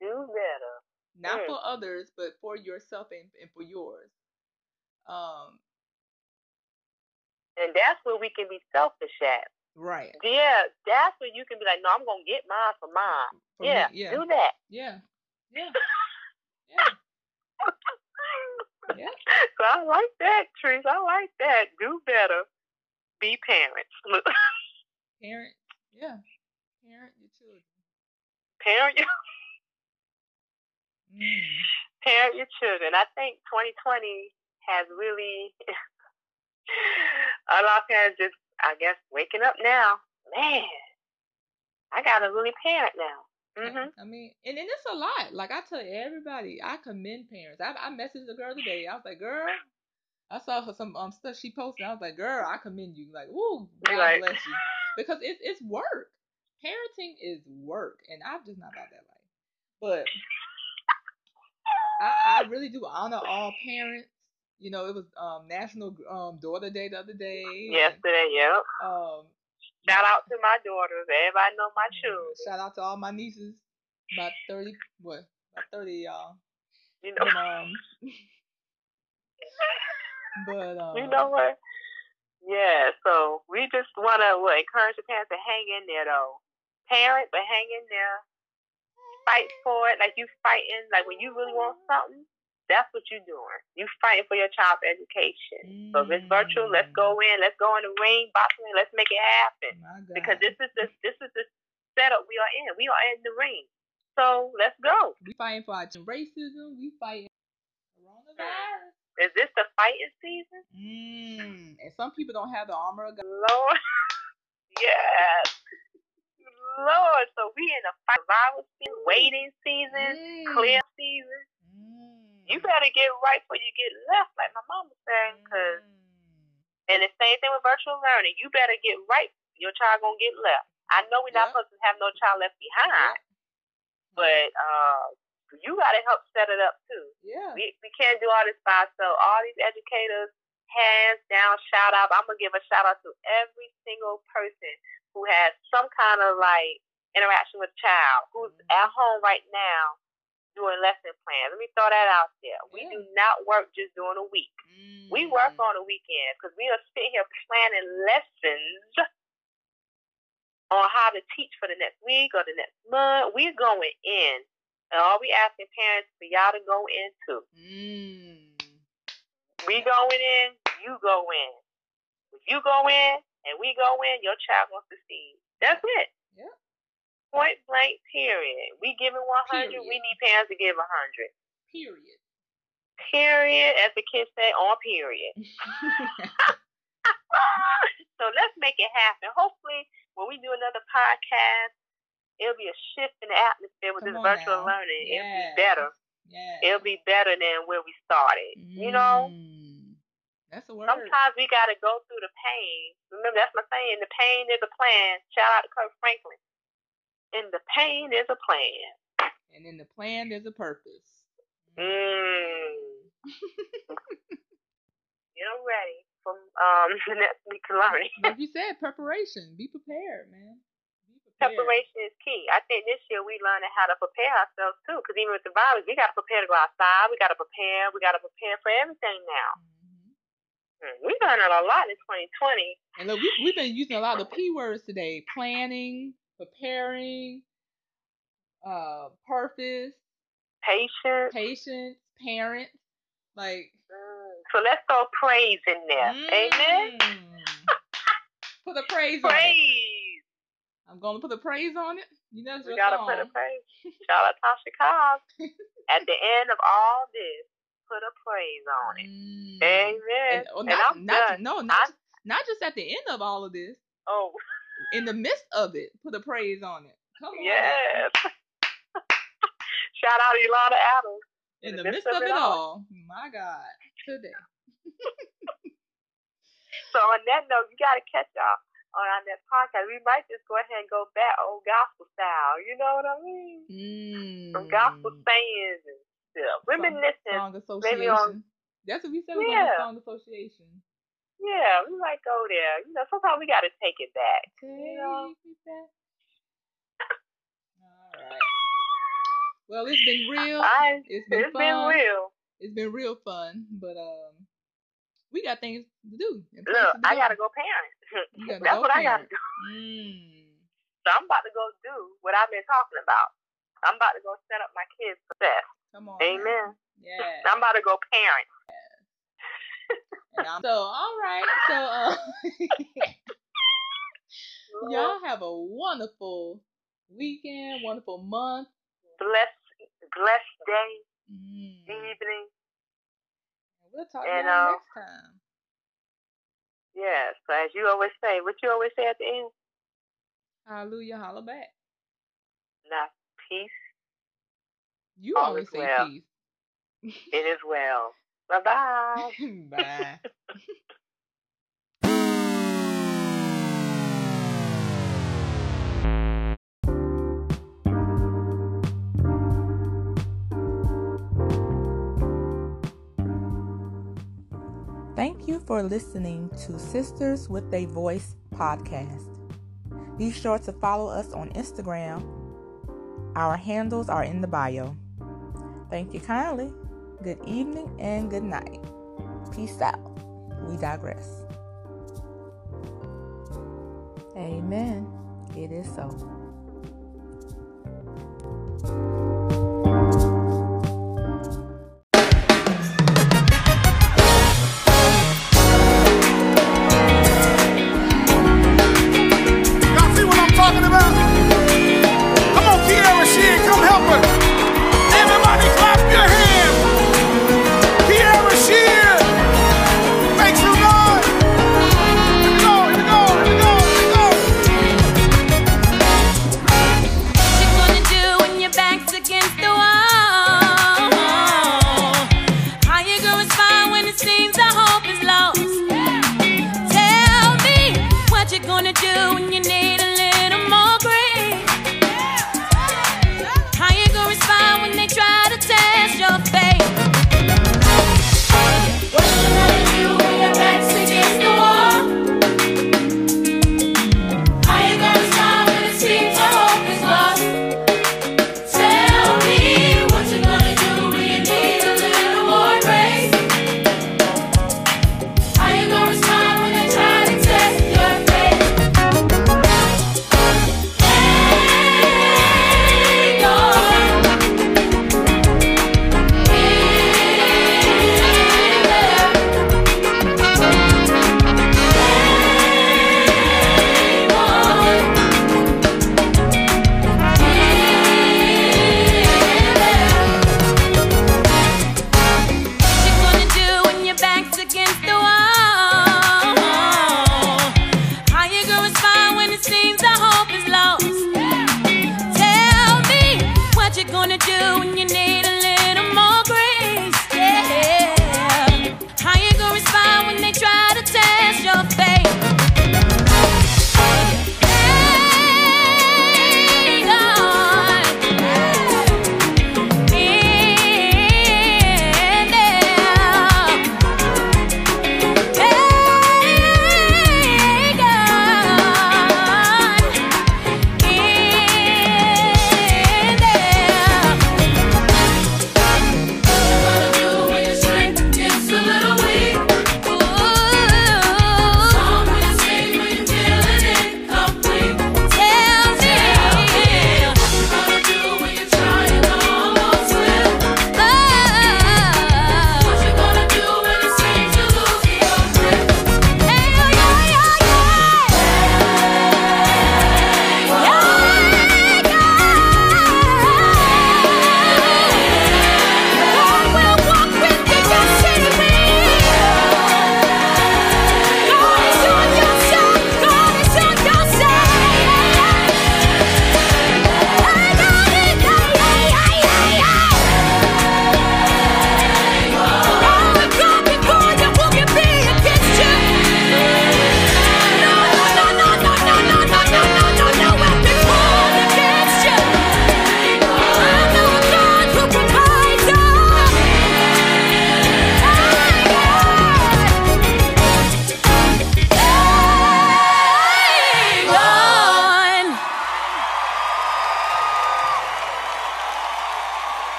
Do better. Not mm. for others, but for yourself and, and for yours. Um, and that's where we can be selfish at. Right. Yeah, that's where you can be like, no, I'm gonna get mine for mine. For yeah, me, yeah, do that. Yeah, yeah, *laughs* yeah. yeah. So I like that, Trish. I like that. Do better. Be parents. Parent. Yeah. Parent your children. Parent your. Mm. Parent your children. I think 2020 has really. *laughs* a lot of parents just I guess waking up now, man, I got to really parent now. Mm-hmm. I mean, and, it's a lot. Like I tell everybody, I commend parents. I, I messaged the girl today. I was like, girl, I saw her some um stuff she posted. I was like, girl, I commend you. Like, ooh, God right. bless you, because it's it's work. Parenting is work, and I'm just not about that life. But I, I really do honor all parents you know, it was um National um Daughter Day the other day. Yesterday, yep. Um, shout out to my daughters. Everybody know my children. Shout out to all my nieces. About thirty, what About thirty y'all. You know. But, um, but *laughs* um, you know what? Yeah, so we just want to what, encourage the parents to hang in there, though. Parent, but hang in there. Fight for it. Like you fighting, like when you really want something, that's what you're doing. You fighting for your child's education. So if it's virtual, let's go in. Let's go in the ring, boxing. Let's make it happen. Because this is the this is the setup we are in. We are in the ring. So let's go. We fighting for our racism. We fighting coronavirus. Is this the fighting season? Mm. And some people don't have the armor of God. Lord. *laughs* yes. Lord. So we in a fight, survival season, waiting season, mm. clear season. Mm. You better get right before you get left, like my mama said. Cause, mm. and the same thing with virtual learning. You better get right. Your child gonna get left. I know we're not supposed to have no child left behind, but uh, you got to help set it up too. Yeah. We, we can't do all this by ourselves. All these educators, hands down, shout out. I'm going to give a shout out to every single person who has some kind of like interaction with a child who's mm-hmm. at home right now doing lesson plans. Let me throw that out there. Yeah. We do not work just during a week. Mm-hmm. We work on a weekend because we are sitting here planning lessons on how to teach for the next week or the next month. We're going in and all we asking parents for y'all to go into. Mm. We going in, you go in. If you go in and we go in, your child wants to see. That's it. Yeah. Point blank, period. We giving 100, period. we need parents to give 100. Period. Period, as the kids say, on period. *laughs* so let's make it happen. Hopefully, when we do another podcast, it'll be a shift in the atmosphere with Come this virtual now. learning. Yes. It'll be better. Yes. It'll be better than where we started. Mm. You know? Mm. That's a word. Sometimes we got to go through the pain. Remember, that's my saying. The pain is a plan. Shout out to Kirk Franklin. In the pain is a plan. And in the plan, there's a purpose. Mm. *laughs* Get ready for um, *laughs* next week learning. like you said, preparation. Be prepared, man preparation is key. I think this year we learned how to prepare ourselves too, because even with the virus, we got to prepare to go outside. We got to prepare. We got to prepare for everything now. Mm-hmm. We learning a lot in 2020. And look, we, we've been using a lot of P words today: planning, preparing, uh, purpose, patience, patience, parents. Like, mm. so let's go praise in there. Mm. Amen. Put a praise, praise. on it. I'm gonna put a praise on it. You know, we gotta song. put a praise. *laughs* Shout out Tasha Cobbs. *laughs* At the end of all this, put a praise on it. Mm. Amen. And, oh, not, and not, no, not, not just at the end of all of this. Oh. *laughs* In the midst of it, put a praise on it. Come on. Yes. *laughs* Shout out to Yolanda Adams. In, in the, the, midst, midst of, it all. all. My God. Today. so on that note, you gotta catch y'all on our next podcast, we might just go ahead and go back old gospel style. You know what I mean? Mm. Some gospel sayings and stuff. Reminiscing. Song association. Maybe on, That's what we said. Yeah. Song association. Yeah, we might go there. You know, sometimes we got to take it back. Take you know? it back. *laughs* All right. Well, it's been real. I, it's been it's fun. been real. It's been real fun, but um, we got things to do. Look, I gotta go parent. *laughs* That's what parent. I gotta do. Mm. So I'm about to go do what I've been talking about. I'm about to go set up my kids' success. Come on. Amen. Yeah. I'm about to go parent. So all right. So uh, *laughs* y'all have a wonderful weekend, wonderful month. Blessed blessed day, mm. evening. We'll talk and, about um, next time. Yes, so as you always say, what you always say at the end? Hallelujah, holla back. Now, peace. You always say well. peace. it is well. Bye-bye. *laughs* Bye. *laughs* Thank you for listening to Sisters with a Voice podcast. Be sure to follow us on Instagram. Our handles are in the bio. Thank you kindly. Good evening and good night. Peace out. We digress. Amen. It is so.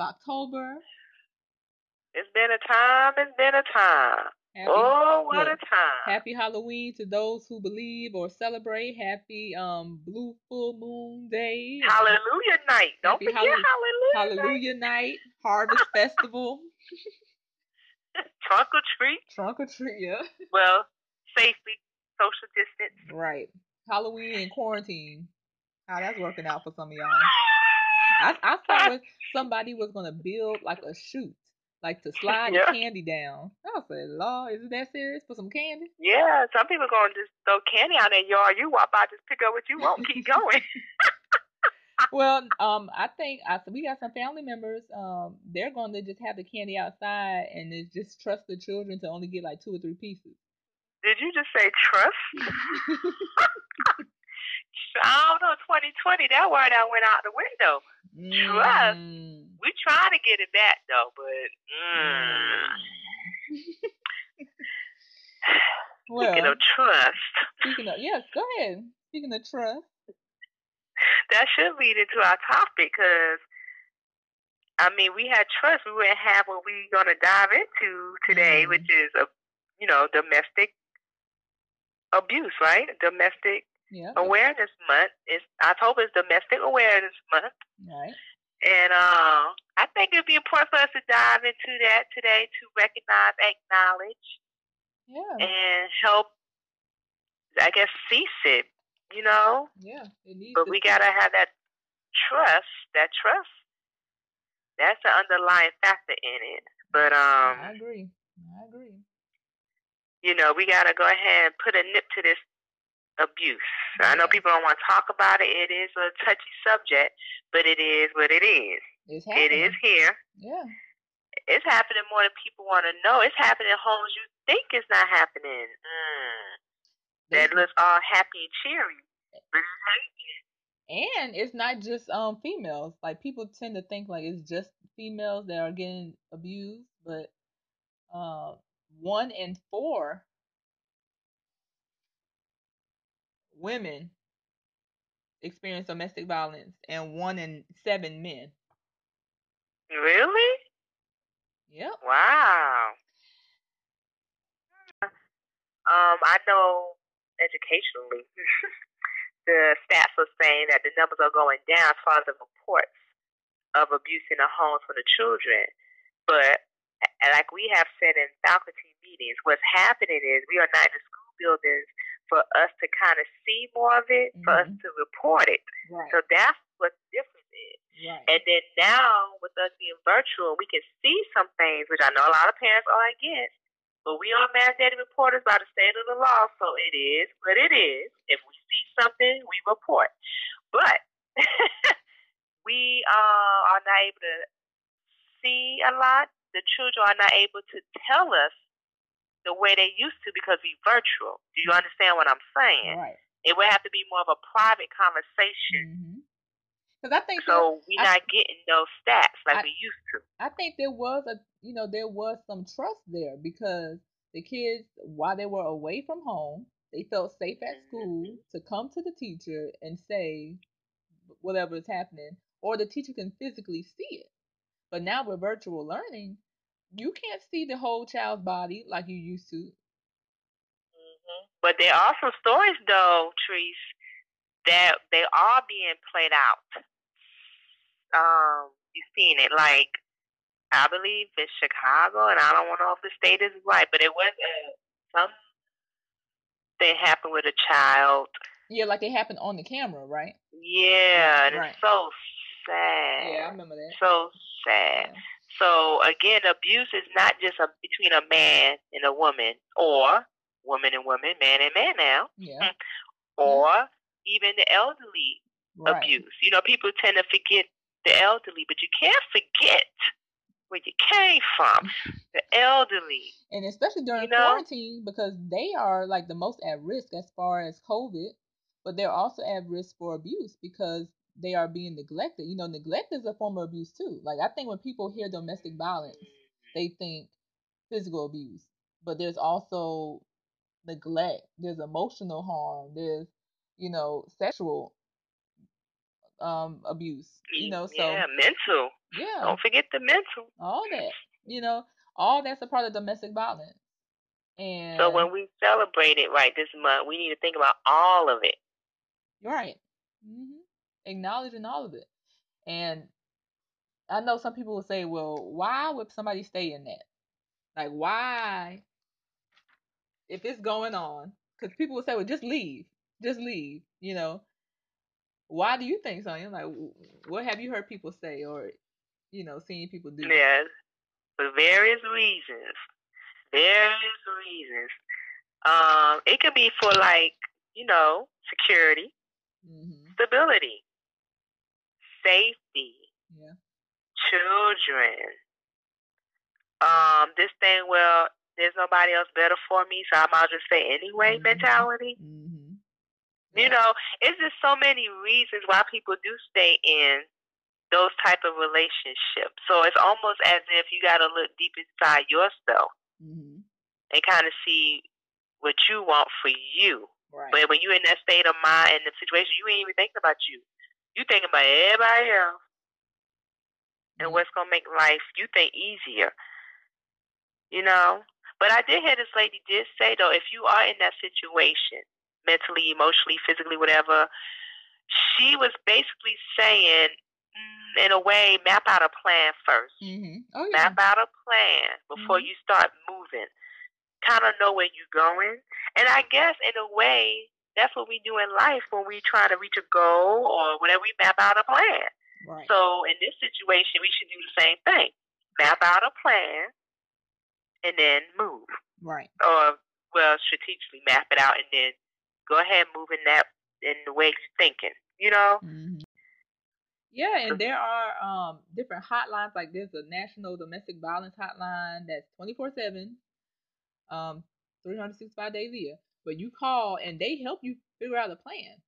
October. It's been a time. It's been a time. Happy, oh, what a time! Happy Halloween to those who believe or celebrate. Happy um blue full moon day. Hallelujah night. Don't forget Hallelujah. Hallelujah night. night. Harvest festival. *laughs* *laughs* Trunk or treat. Trunk or treat. Yeah. *laughs* Well, safely, social distance. Right. Halloween and quarantine. How that's working out for some of y'all. I, I thought *laughs* when somebody was gonna build like a chute, like to slide yeah. candy down. I said, "Law, is it that serious? for some candy?" Yeah, some people gonna just throw candy out in their yard. You walk by, just pick up what you want, keep going. Well, um, I think I we got some family members. Um, they're going to just have the candy outside and it's just trust the children to only get like two or three pieces. Did you just say trust? I don't know. Twenty twenty. That word I went out the window. Mm. Trust. We trying to get it back though, but. Mm. *sighs* *laughs* well, speaking of trust. Speaking of yes, go ahead. Speaking of trust. That should lead into our topic because. I mean, we had trust. We wouldn't have what we're going to dive into today, mm. which is a, you know, domestic abuse, right? Domestic yeah. Awareness Month is October is Domestic Awareness Month. Right. And uh, I think it'd be important for us to dive into that today to recognize, acknowledge, yeah, and help. I guess cease it. You know. Yeah, it needs. But we gotta have that trust. That trust. That's the underlying factor in it. But um. I agree. I agree. You know, we gotta go ahead and put a nip to this abuse. I know people don't want to talk about it. It is a touchy subject, but it is what it is. It's it is here. Yeah. It's happening more than people want to know. It's happening in homes you think it's not happening. Mm. That looks all happy and cheery, but it's. And it's not just um females. Like people tend to think like it's just females that are getting abused, but uh, one in four women experience domestic violence and one in seven men. Really? Yep. Wow. Um, I know educationally, *laughs* the stats are saying that the numbers are going down as far as the reports of abuse in the homes for the children. But like we have said in faculty meetings, what's happening is we are not in the school buildings for us to kind of see more of it, mm-hmm. for us mm-hmm. to report it. Right. So that's what the difference is. Right. And then now, with us being virtual, we can see some things, which I know a lot of parents are against. But we are mandated reporters by the state of the law, so it is what it is. If we see something, we report. But *laughs* we uh, are not able to see a lot. The children are not able to tell us the way they used to because we virtual. Do you understand what I'm saying? Right. It would have to be more of a private conversation. Because. I think so. We're not getting those stats like I, we used to. I think there was a, you know, there was some trust there because the kids, while they were away from home, they felt safe at school mm-hmm. to come to the teacher and say whatever is happening, or the teacher can physically see it. But now with virtual learning, you can't see the whole child's body like you used to. Mm-hmm. But there are some stories, though, Treese, that they are being played out. Um, you've seen it, like I believe in Chicago, and I don't know if the state is right, but it was uh, some thing happened with a child. Yeah, like it happened on the camera, right? Yeah, and right. it's so sad. Yeah, I remember that. So sad. Yeah. So again, abuse is not just a, between a man and a woman, or woman and woman, man and man now, yeah. or even the elderly right. abuse. You know, people tend to forget the elderly, but you can't forget where you came from, the elderly. And especially during you know? quarantine, because they are like the most at risk as far as COVID, but they're also at risk for abuse because they are being neglected. You know, neglect is a form of abuse too. Like I think when people hear domestic mm-hmm. violence, they think physical abuse, but there's also neglect. There's emotional harm. There's you know sexual um abuse. You know, so yeah, mental. Yeah, don't forget the mental. All that. You know, all that's a part of domestic violence. And so when we celebrate it right this month, we need to think about all of it. Right. Mm-hmm acknowledging all of it. And I know some people will say, well, why would somebody stay in that? Like, why, if it's going on, because people will say, well, just leave, just leave, you know. Why do you think, so? I'm Like, what have you heard people say or, you know, seeing people do? Yes, for various reasons. Various reasons. Um, it could be for like, you know, security, mm-hmm. stability safety. Yeah. Children. Um, this thing, well, there's nobody else better for me, so I might just say anyway Mhm. mentality. Mm-hmm. You know, it's just so many reasons why people do stay in those type of relationships. So it's almost as if you got to look deep inside yourself Mm-hmm. and kind of see what you want for you. Right. But when you're in that state of mind and the situation, you ain't even thinking about you. You thinking about everybody else and Mhm. what's gonna make life you think easier. You know. But I did hear this lady did say though, if you are in that situation, mentally, emotionally, physically, whatever, she was basically saying, mm, in a way, map out a plan first. Mm-hmm. Oh yeah. Map out a plan before Mhm. you start moving. Kind of know where you're going. And I guess in a way, that's what we do in life when we try to reach a goal or whenever we map out a plan. Right. So in this situation, we should do the same thing. Map out a plan and then move. right. Or, well, strategically map it out and then go ahead and move in that, in the way you're thinking, you know? hmm Yeah, and there are um different hotlines. Like there's a national domestic violence hotline that's twenty four seven, um, three hundred sixty five days a year. But you call and they help you figure out a plan.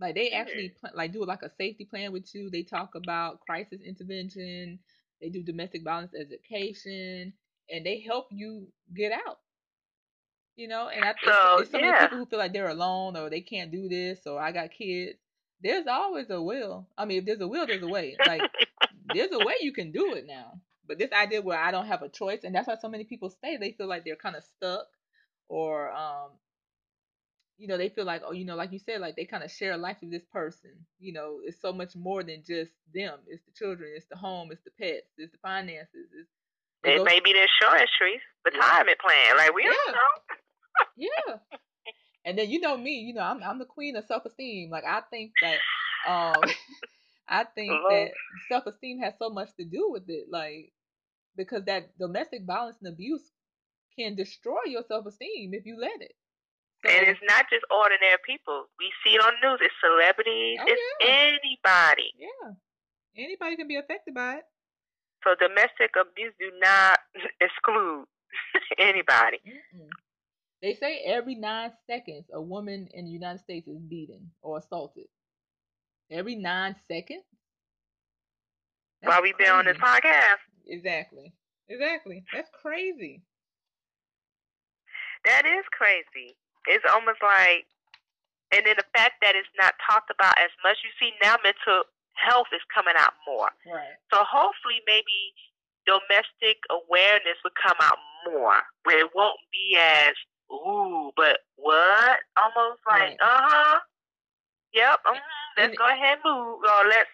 Like they actually pl- like do like a safety plan with you. They talk about crisis intervention. They do domestic violence education, and they help you get out. You know, and I it's, So, it's so many yeah. people who feel like they're alone or they can't do this or I got kids. There's always a will. I mean, if there's a will, there's a way. Like *laughs* there's a way you can do it now. But this idea where I don't have a choice, and that's why so many people stay. They feel like they're kind of stuck, or um, you know, they feel like, oh, you know, like you said, like they kind of share life with this person. You know, it's so much more than just them. It's the children, it's the home, it's the pets, it's the finances. It's, it It goes- may be the insurance trees, retirement plan. Like, we Yeah. don't know. Yeah. And then you know me, you know, I'm I'm the queen of self esteem. Like I think that um *laughs* I think Lord. that self esteem has so much to do with it. Like because that domestic violence and abuse can destroy your self esteem if you let it. So, And it's not just ordinary people. We see it on the news. It's celebrities. Oh, it's anybody. yeah. Anybody can be affected by it. So domestic abuse do not *laughs* exclude *laughs* anybody. Mm-mm. They say every nine seconds a woman in the United States is beaten or assaulted. Every nine seconds. That's While we've been on this podcast, Exactly. Exactly. That's crazy. that is crazy. It's almost like, and then the fact that it's not talked about as much. You see now, mental health is coming out more. Right. So hopefully, maybe domestic awareness would come out more, where it won't be as ooh, but what? Almost like Right. uh huh. Yep. mhm, let's And- go ahead and move, or let's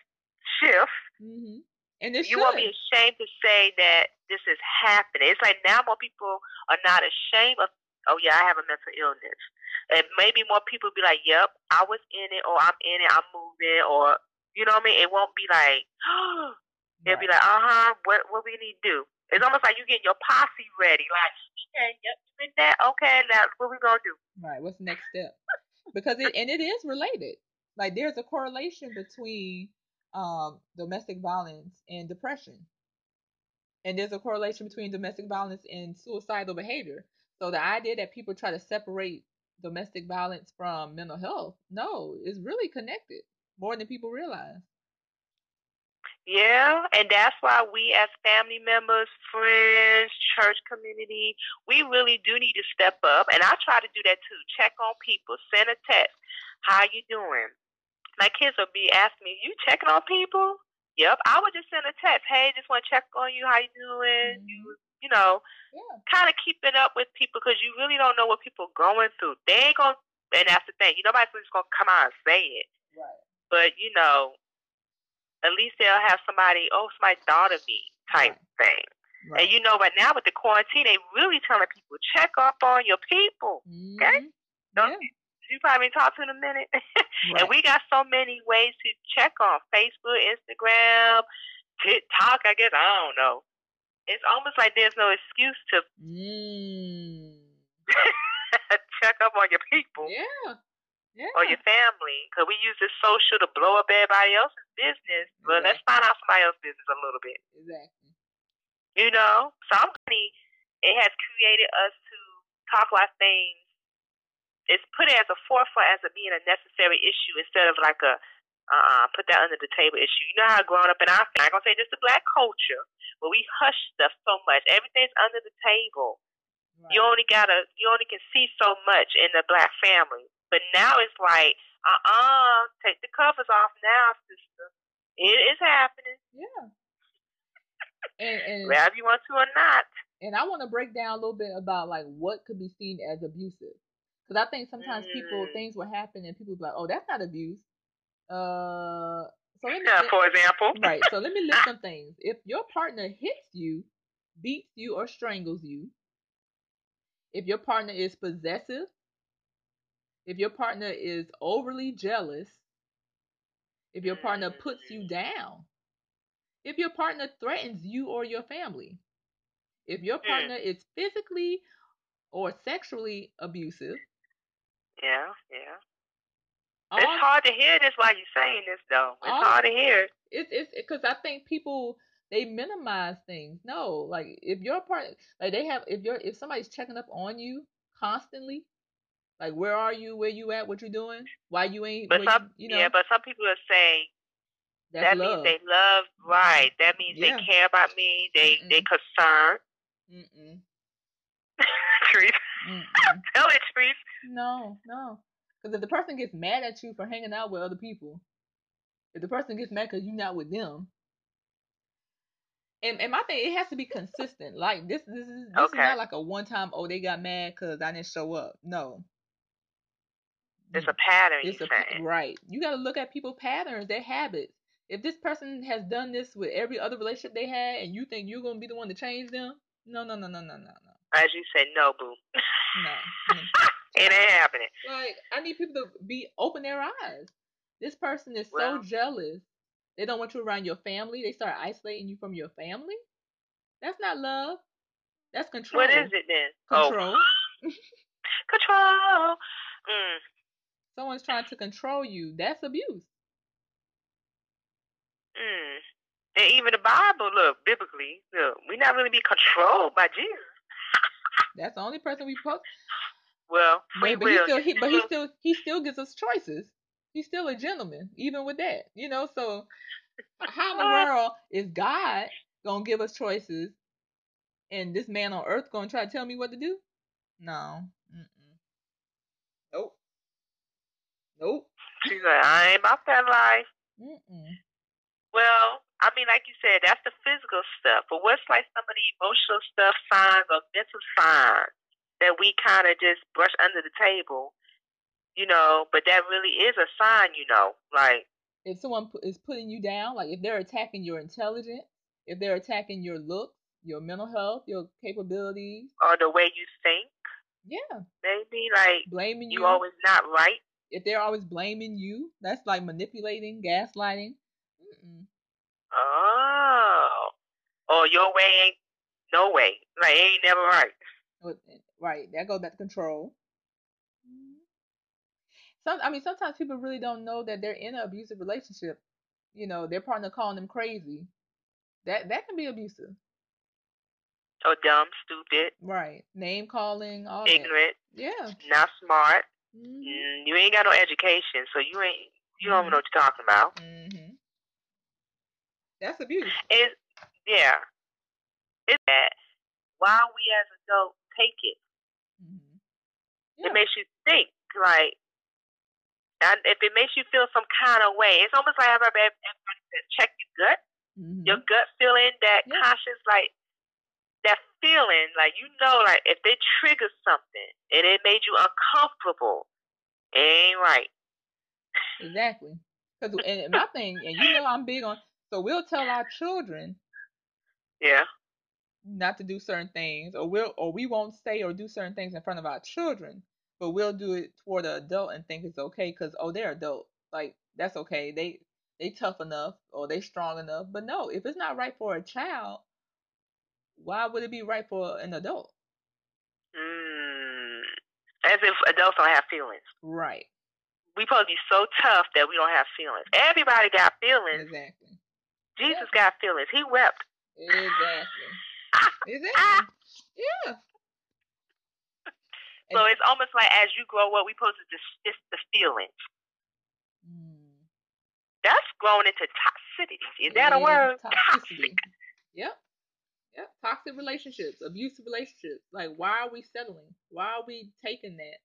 shift. hmm And You should. won't be ashamed to say that this is happening. It's like now more people are not ashamed of. Oh yeah, I have a mental illness, and maybe more people be like, "Yep, I was in it, or I'm in it, I'm moving, or you know what I mean." It won't be like, *gasps* They'll be like, uh huh, what what we need to do? It's almost like you getting your posse ready. Like, okay, yep, you that? Okay, now what we gonna do? Right. What's the next step? Because it and it is related. Like there's a correlation between um domestic violence and depression. And there's a correlation between domestic violence and suicidal behavior. So the idea that people try to separate domestic violence from mental health, no, it's really connected more than people realize. Yeah, and that's why we as family members, friends, church community, we really do need to step up. And I try to do that too. Check on people, send a text. How you doing? My kids will be asking me, "You checking on people?" Yep. I would just send a text. Hey, just want to check on you. How you doing? Mhm. You, you know, Yeah. kind of keeping up with people because you really don't know what people are going through. They ain't gonna, and that's the thing. You nobody's just gonna come out and say it Right. but you know, at least they'll have somebody, oh, somebody thought of me type thing. Right. And you know, right now with the quarantine, they really telling people check up on your people. okay? Mhm. Don't- Yeah. You probably talk to in a minute. *laughs* Right. and we got so many ways to check on Facebook, Instagram, TikTok. I guess I don't know. It's almost like there's no excuse to Mm. *laughs* check up on your people. Yeah. Yeah. or your family, because we use this social to blow up everybody else's business. Well, let's find out somebody else's business a little bit. Exactly. You know, so I'm glad it has created us to talk about things. It's put it as a forefront as a being a necessary issue instead of like a uh put that under the table issue. You know how growing up in our family, I'm gonna say just the black culture, where we hush stuff so much. Everything's under the table. Right. You only gotta you only can see so much in the black family. But now it's like, uh uh take the covers off now, sister. It is happening. yeah. And and Whether you want to or not. and I want to break down a little bit about like what could be seen as abusive, because I think sometimes people Mm. things will happen and people be like, oh, that's not abuse. Uh, so let me Uh, for example. right. So let me list some *laughs* things. If your partner hits you, beats you, or strangles you, if your partner is possessive, if your partner is overly jealous, if your partner puts you down, if your partner threatens you or your family, if your Mm. partner is physically or sexually abusive, Yeah, yeah. all, It's hard to hear this while you're saying this, though. It's all- hard to hear. it's it's because I think people they minimize things. No, like if your part like they have if you're if somebody's checking up on you constantly, like where are you, where you at, what you doing, why you ain't, But some, you, you know, yeah, but some people will say that's that love. means they love. Right. That means Yeah. they care about me. They they Mm-mm. concerned. Mm-mm, *laughs* Trees. *laughs* Tell it, Trees. No, no, because if the person gets mad at you for hanging out with other people, if the person gets mad because you're not with them. And, and my thing, it has to be consistent. Like this, this is this Okay. is not like a one time. Oh, they got mad because I didn't show up. No, It's a pattern. It's a saying. right. You got to look at people patterns, their habits. If this person has done this with every other relationship they had, and you think you're gonna be the one to change them, no, no, no, no, no, no, no, As you said, no, boo. no. Mm. *laughs* it ain't happening. Like I need people to be open their eyes. This person is Well- so jealous. They don't want you around your family. They start isolating you from your family. That's not love. That's control. What is it then? Control. Oh, control. *laughs* Mm. Someone's trying to control you. That's abuse. Mm. And even the Bible, look, biblically, look, we not really be controlled by Jesus. That's the only person we post. Well, But, but he still, he, but he still, he still gives us choices. He's still a gentleman, even with that, you know. So, how in the world is God gonna give us choices, and this man on earth gonna try to tell me what to do? No. Mm-mm. Nope. Nope. She's like, I ain't about that life. Mm-mm. Well, I mean, like you said, that's the physical stuff. But what's like some of the emotional stuff, signs or mental signs that we kind of just brush under the table, you know? But that really is a sign, you know, like If someone is putting you down, like if they're attacking your intelligence, if they're attacking your look, your mental health, your capabilities, or the way you think, yeah, maybe like blaming you. you always not right. If they're always blaming you, that's like manipulating, gaslighting. Mm-mm. Oh, or your way ain't no way. Like it ain't never right. Right, that goes back to control. Mm-hmm. Some, I mean, sometimes people really don't know that they're in an abusive relationship. You know, their partner calling them crazy. That that can be abusive. Or dumb, stupid, Right, name calling, all that. ignorant, Yeah. not smart. Hmm Mm, you ain't got no education, so you ain't you don't even know what you're talking about. Mm-hmm. That's abuse. It's yeah. It's that while we as adults take it, hmm it makes you think like. And if it makes you feel some kind of way, it's almost like everybody, says, check your gut. Your gut feeling, that Yeah. conscious, like feeling, like you know, like if they trigger something and it made you uncomfortable, it ain't right. Exactly. Because and my thing, and you know, I'm big on. So we'll tell our children Yeah. not to do certain things, or we'll or we won't say or do certain things in front of our children, but we'll do it toward an adult and think it's okay because oh they're adult, like that's okay. They they tough enough or they strong enough. But no, if it's not right for a child, why would it be right for an adult? Mm. As if adults don't have feelings. Right. we supposed to be so tough that we don't have feelings. Everybody got feelings. Exactly. Jesus got feelings. He wept. Exactly. *laughs* exactly. Yeah. *laughs* So it's almost like as you grow up, we supposed to dismiss the feelings. Mm. That's growing into toxicity. Is that yeah, a word? *laughs* Toxicity. yep. Yep. Toxic relationships, abusive relationships. Like, why are we settling? Why are we taking that?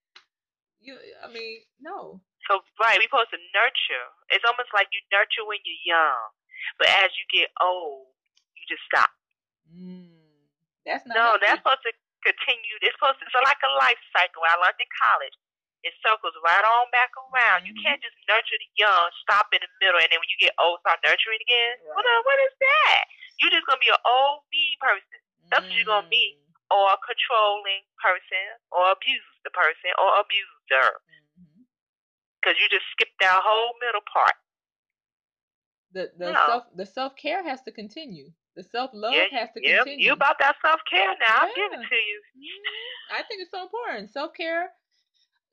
You, I mean, no. So right, we're supposed to nurture. It's almost like you nurture when you're young, but as you get old, you just stop. Mm, that's not. No, healthy. that's supposed to continue. It's supposed to, it's like a life cycle. I learned in college. It circles right on back around. Mm-hmm. You can't just nurture the young, stop in the middle, and then when you get old, start nurturing again. Right. What, what is that? You're just gonna be an old mean person. That's what you're gonna be, mm. or a controlling person, or abuse the person, or abuser. Because mm-hmm. you just skipped that whole middle part. The the no. self the self care has to continue. The self love yeah, has to yep. continue. You about that self care now? Yeah. I'll give it to you. Mm-hmm. I think it's so important. Self care,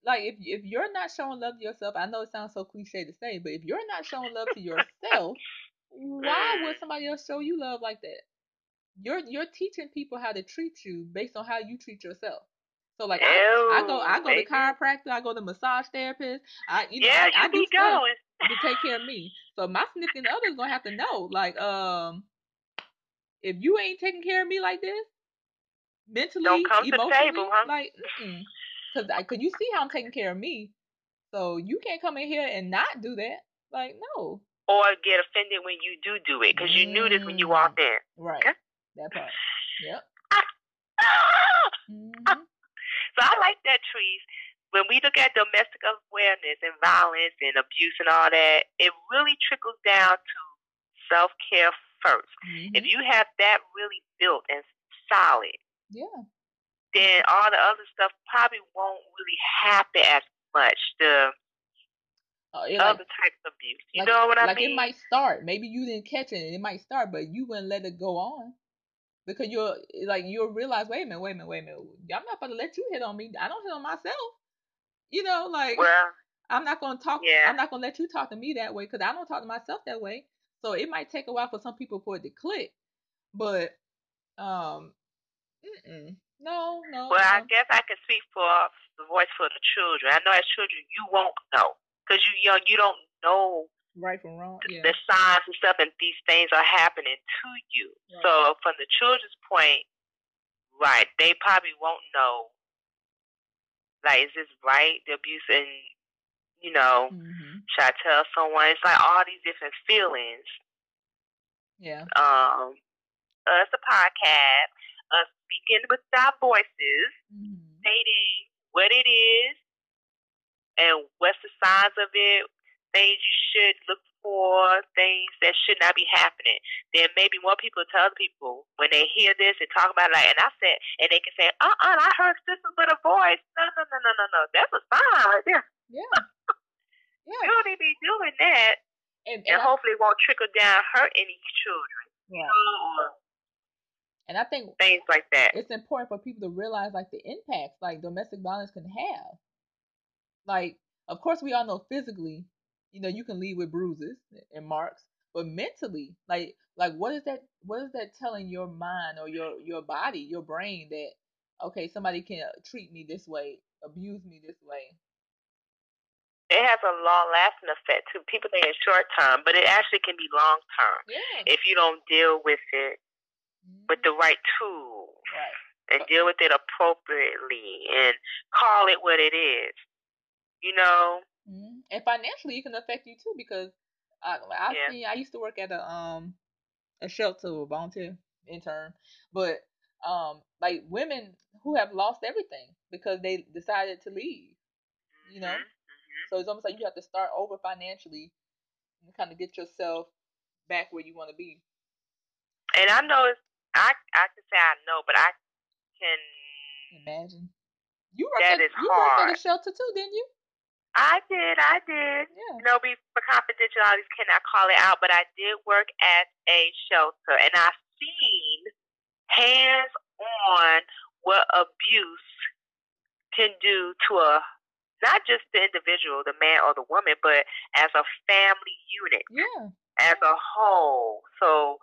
like if if you're not showing love to yourself, I know it sounds so cliche to say, but if you're not showing love to *laughs* yourself, why would somebody else show you love like that? You're you're teaching people how to treat you based on how you treat yourself. So like I, I, go I go baby. to chiropractor, I go to massage therapist. I you know yeah, I, I do stuff to take care of *laughs* me. So my significant other's gonna have to know like um if you ain't taking care of me like this, mentally, emotionally, table, huh? like, because I cause you see how I'm taking care of me, so you can't come in here and not do that. Like, no. Or get offended when you do do it because mm. you knew this when you mm. walked in. Right. Okay? That part. Yep. *laughs* mm-hmm. So I like that, trees. When we look at domestic awareness and violence and abuse and all that, it really trickles down to self care 1st mm-hmm. If you have that really built and solid, yeah, then all the other stuff probably won't really happen as much. The uh, other like, types of abuse, you like, know what I like mean? Like it might start. Maybe you didn't catch it, and it might start, but you wouldn't let it go on because you're like you'll realize, wait a minute, wait a minute, wait a minute. I'm not going to let you hit on me. I don't hit on myself. You know, like well, I'm not going to talk. Yeah. I'm not going to let you talk to me that way because I don't talk to myself that way. So it might take a while for some people for it to click, but um, no, no. Well, no. I guess I can speak for the voice for the children. I know as children you won't know because you young, you don't know right from wrong, yeah. the signs and stuff, and these things are happening to you. Right. So from the children's point, right, they probably won't know. Like, is this right? The abuse and you know, mm-hmm. should I tell someone? It's like all these different feelings. Yeah. Um, us a podcast, us speaking with our voices, mm-hmm. stating what it is and what's the signs of it, things you should look for, things that should not be happening. Then maybe more people tell other people when they hear this and talk about it. Like, and I said, and they can say, "Uh, uh I heard this with a voice." No, no, no, no, no, no. That's a sign right *laughs* there. Yeah. Yeah. We don't need to be doing that. And, and, and hopefully it won't trickle down, hurt any children. Yeah. and I think things like that. It's important for people to realize like the impacts like domestic violence can have. Like, of course, we all know physically, you know, you can leave with bruises and marks, but mentally, like, like what is that? What is that telling your mind or your your body, your brain that okay, somebody can treat me this way, abuse me this way, it has a long lasting effect too. People think it's short term, but it actually can be long term yeah. if you don't deal with it mm-hmm. with the right tools right. and deal with it appropriately and call it what it is. You know. Mm-hmm. And financially, it can affect you too because I I yeah. see I used to work at a um a shelter, a volunteer intern, but um like women who have lost everything because they decided to leave. You know. Mm-hmm so it's almost like you have to start over financially and kind of get yourself back where you want to be. And I know it's, I I can say I know, but I can imagine. You worked that at, is you hard. worked at a shelter too, didn't you? I did, I did. Yeah. You know, for confidentiality, cannot call it out, but I did work at a shelter, and I've seen hands on what abuse can do to a not just the individual, the man or the woman, but as a family unit. Yeah. As a whole. So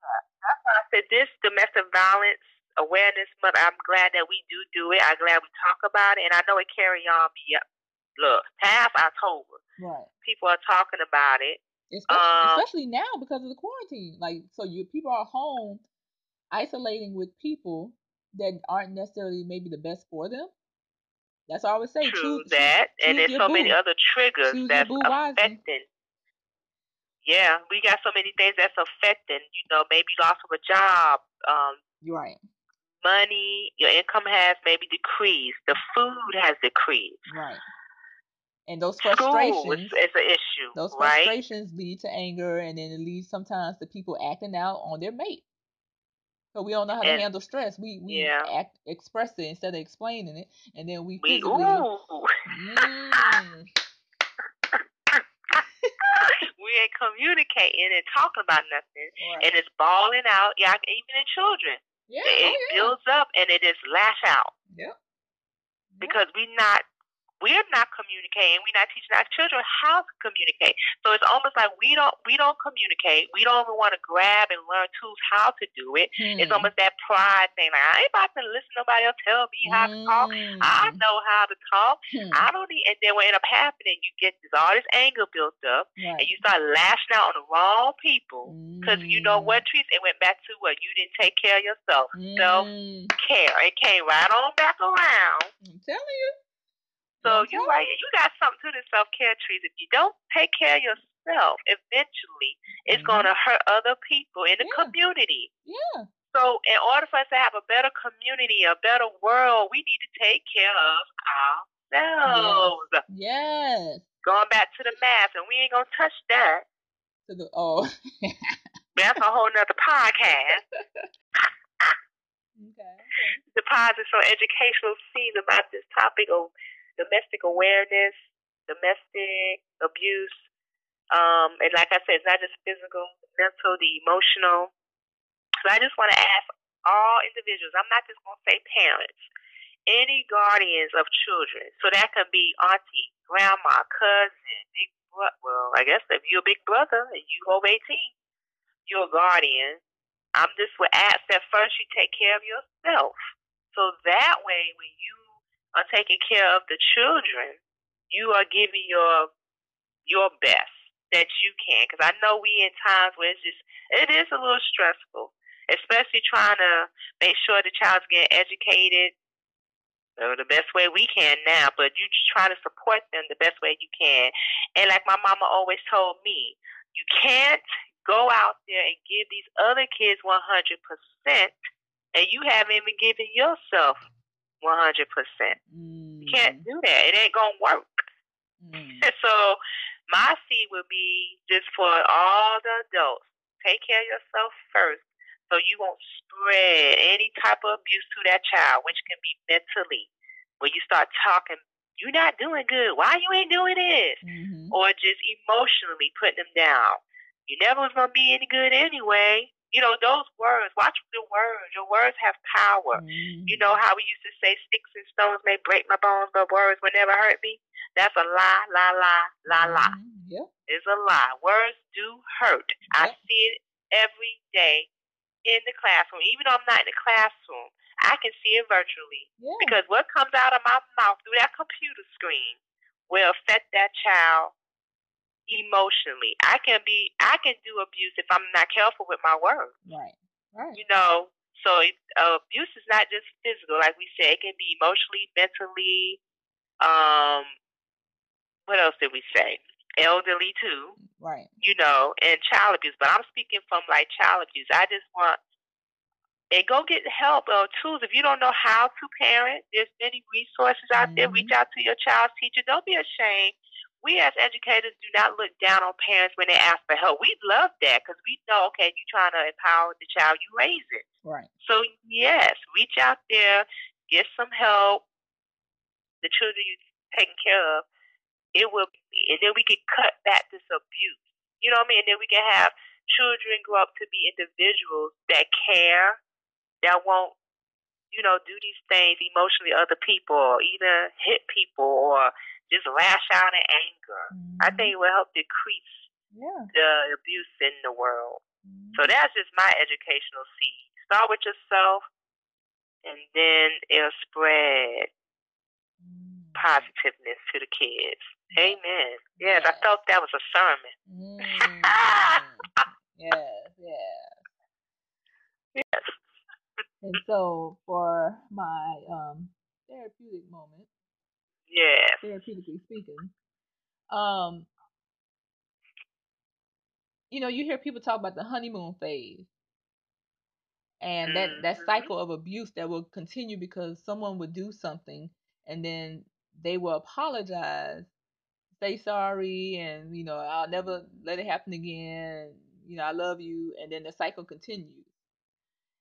uh, that's why I said this domestic violence awareness month. I'm glad that we do do it. I'm glad we talk about it, and I know it carry on. Look past October. Right. People are talking about it. Especially, Um, especially now because of the quarantine. Like, so you people are home, isolating with people that aren't necessarily maybe the best for them. That's all I would say. True choose, that, and choose there's your so many other triggers Choose that's affecting. Yeah, we got so many things that's affecting. You know, maybe loss of a job, um, You're right. money, your income has maybe decreased, the food has decreased. Right. And those frustrations, is an issue, those right? frustrations lead to anger, and then it leads sometimes to people acting out on their mate. So we don't know how to handle stress. We we Yeah. act express it instead of explaining it, and then we We physically. ooh, Mm, *laughs* we ain't communicating and talking about nothing, right. and it's balling out. Yeah, even in children, yeah. it oh, yeah. builds up and it just lash out. Yep. because we not we're not communicating. We're not teaching our children how to communicate. So it's almost like we don't we don't communicate. We don't even want to grab and learn tools how to do it. It's Hmm. almost that pride thing. Like I ain't about to listen to nobody else tell me how to talk. I Mm. know how to talk. Hmm. I don't need. And then what end up happening, you get this all this anger built up, and you start lashing out on the wrong people. Because you know what, Trees? It went back to what you didn't take care of yourself. Self care. It came right on back around. I'm telling you. So I'm you right, you got something to the self care trees. If you don't take care of yourself, eventually it's Mhm. gonna hurt other people in the Yeah. community. Yeah. So in order for us to have a better community, a better world, we need to take care of ourselves. Yes. Going back to the math, and we ain't gonna touch that. To the oh. *laughs* That's a whole nother podcast. *laughs* okay. The positive so educational seed about this topic of domestic awareness, domestic abuse. Um, and like I said, it's not just physical, mental, the emotional. So I just want to ask all individuals, I'm not just going to say parents, any guardians of children. So that can be auntie, grandma, cousin, big brother. Well, I guess if you're a big brother and you over 18, you're a guardian. I'm just would ask that first you take care of yourself. So that way, when you are taking care of the children, you are giving your your best that you can. Because I know we in times where it's just it is a little stressful, especially trying to make sure the child's getting educated uh, the best way we can now. But you just try to support them the best way you can. And like my mama always told me, you can't go out there and give these other kids 100% and you haven't even given yourself 100%. Mm. You can't do that. It ain't going to work. Mm. *laughs* so my seed would be just for all the adults, take care of yourself first so you won't spread any type of abuse to that child, which can be mentally, where you start talking, you're not doing good. Why you ain't doing this? Mhm. Or just emotionally putting them down. You never was going to be any good anyway. You know, those words, watch the words. Your words have power. Mhm. You know how we used to say sticks and stones may break my bones, but words will never hurt me? That's a lie, lie, lie, lie, lie. Mhm. Yep. It's a lie. Words do hurt. I see it every day in the classroom. Even though I'm not in the classroom, I can see it virtually. Yeah. Because what comes out of my mouth through that computer screen will affect that child emotionally. I can be I can do abuse if I'm not careful with my words Right. Right. you know, so it, uh, abuse is not just physical, like we said. It can be emotionally, mentally. Um, what else did we say? Elderly too, Right. you know, and child abuse. But I'm speaking from like child abuse. I just want and go get help or tools if you don't know how to parent. There's many resources out there. Mhm. Reach out to your child's teacher. Don't be ashamed. We as educators do not look down on parents when they ask for help. We love that because we know, okay, you're trying to empower the child, you raise it. Right. So yes, reach out there, get some help. The children you're taking care of, it will, be, and then we can cut back this abuse. You know what I mean? And then we can have children grow up to be individuals that care, that won't you know, do these things emotionally other people or either hit people or just lash out in anger. Mm-hmm. I think it will help decrease yeah. the abuse in the world. Mm-hmm. So that's just my educational seed. Start with yourself and then it'll spread mm-hmm. positiveness to the kids. Amen. Yes, yes, I thought that was a sermon. Mm. *laughs* yes, yes. Yes. and so for my um therapeutic moment, yeah, therapeutically speaking, um, you know, you hear people talk about the honeymoon phase, and that that mm-hmm. cycle of abuse that will continue because someone would do something and then they will apologize say sorry and you know i'll never let it happen again. You know i love you. And then the cycle continues.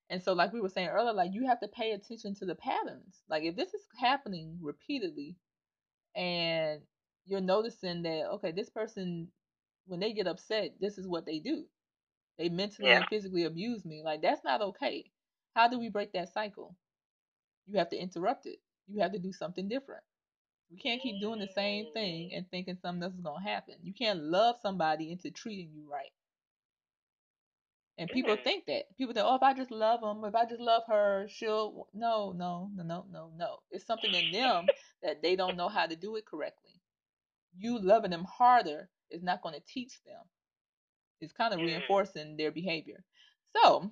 And so like we were saying earlier like you have to pay attention to the patterns. Like if this is happening repeatedly and you're noticing that okay this person when they get upset this is what they do they mentally yeah. and physically abuse me like that's not okay how do we break that cycle you have to interrupt it you have to do something different we can't keep doing the same thing and thinking something else is gonna happen. You can't love somebody into treating you right. And people mm. think that. People think, oh, if I just love them, if I just love her, she'll. No, no, no, no, no, no. It's something in them that they don't know how to do it correctly. You loving them harder is not going to teach them. It's kind of mm. reinforcing their behavior. So,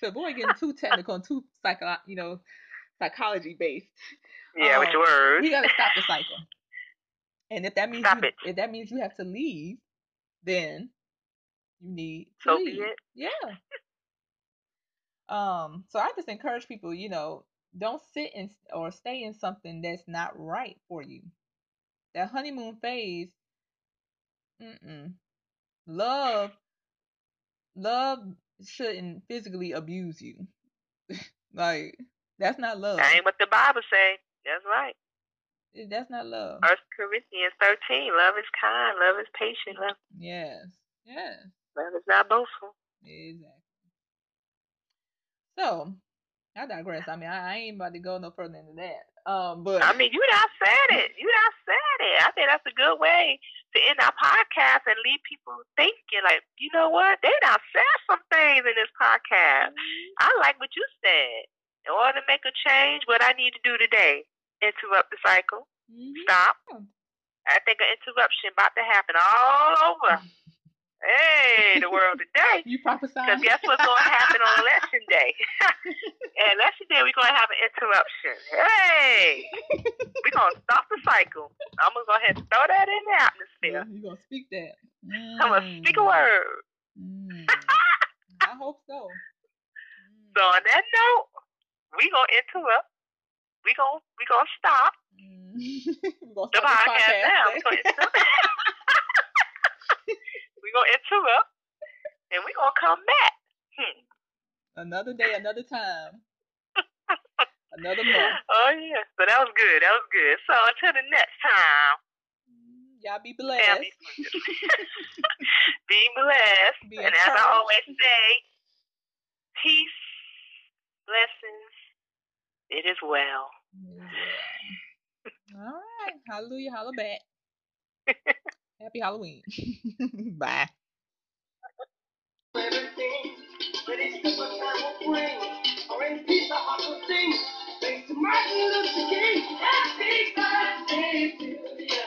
so avoid getting too technical and too psycho, you know, psychology based. Yeah, um, with your words. We gotta stop the cycle. And if that means you, if that means you have to leave, then you need to so leave. Yeah. um. So I just encourage people, you know, don't sit in or stay in something that's not right for you. That honeymoon phase. Mm-mm. Love. Love shouldn't physically abuse you. *laughs* like that's not love. That ain't what the Bible say. That's right. That's not love. First Corinthians thirteen. Love is kind. Love is patient. Love. Yes. Yes. Love is not boastful. Exactly. So, I digress. I mean, I, I ain't about to go no further into that. Um, but I mean, you not said it. You not said it. I think that's a good way to end our podcast and leave people thinking, like, you know what? They not said some things in this podcast. Mm-hmm. I like what you said. In order to make a change, what I need to do today, interrupt the cycle, mm-hmm. stop. I think an interruption about to happen all over. *laughs* hey, the world today. You prophesy. Because guess what's going to happen on election day? *laughs* and election day, we're going to have an interruption. Hey, we're going to stop the cycle. I'm going to go ahead and throw that in the atmosphere. Yeah, you're going to speak that. Mm. I'm going to speak a word. Mm. I hope so. *laughs* So on that note, we gonna interrupt. We gonna we gonna stop. Mm. *laughs* gonna the podcast, podcast now. We gonna, interrupt, and we gonna come back. Hmm. Another day, another time. another month. *laughs* Oh yeah, so that was good. That was good. So until the next time. Mm, y'all be blessed. *laughs* be blessed. Be and as I always say, peace, blessings, it is well. Yeah. All right. Hallelujah. Holla back. *laughs* Happy Halloween. *laughs* Bye. Thanks to Martin Luther King. Happy birthday to you.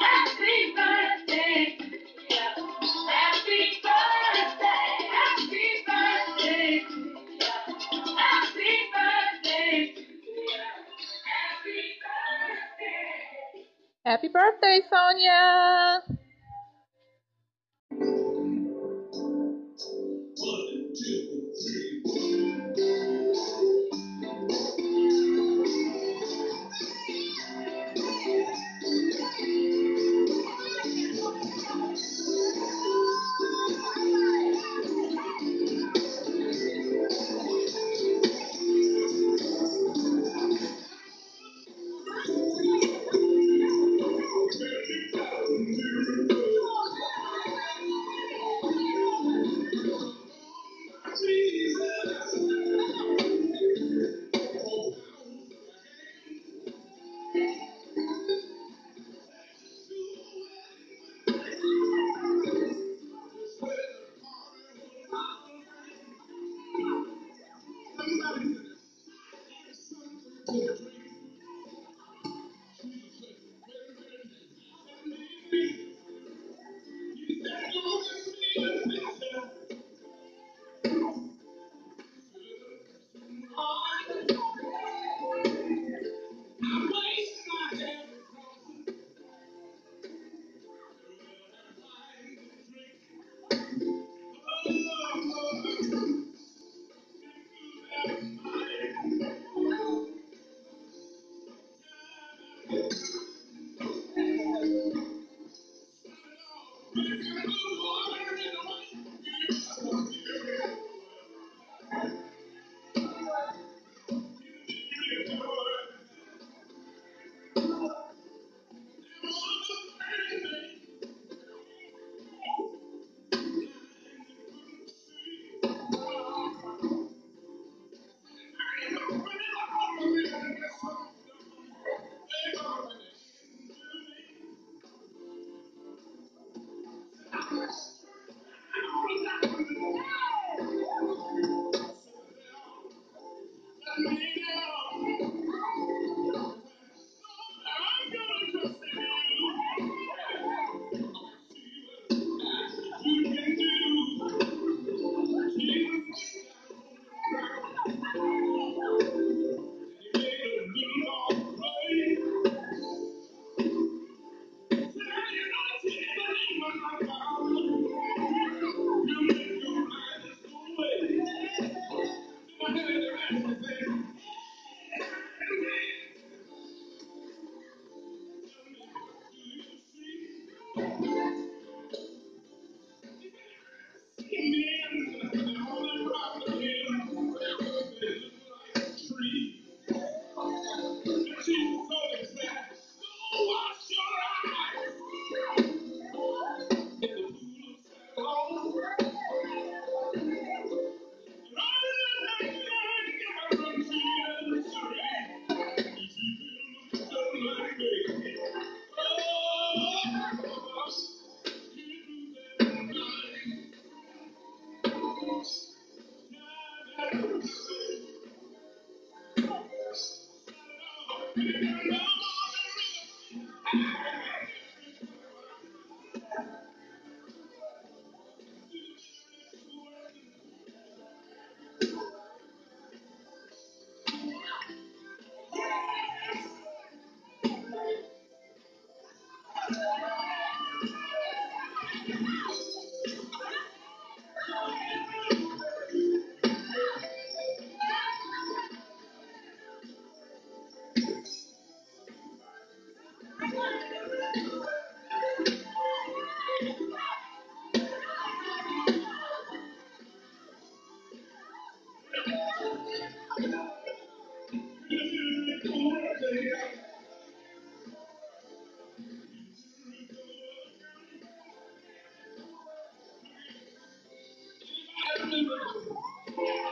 Happy birthday Happy birthday, Sonia.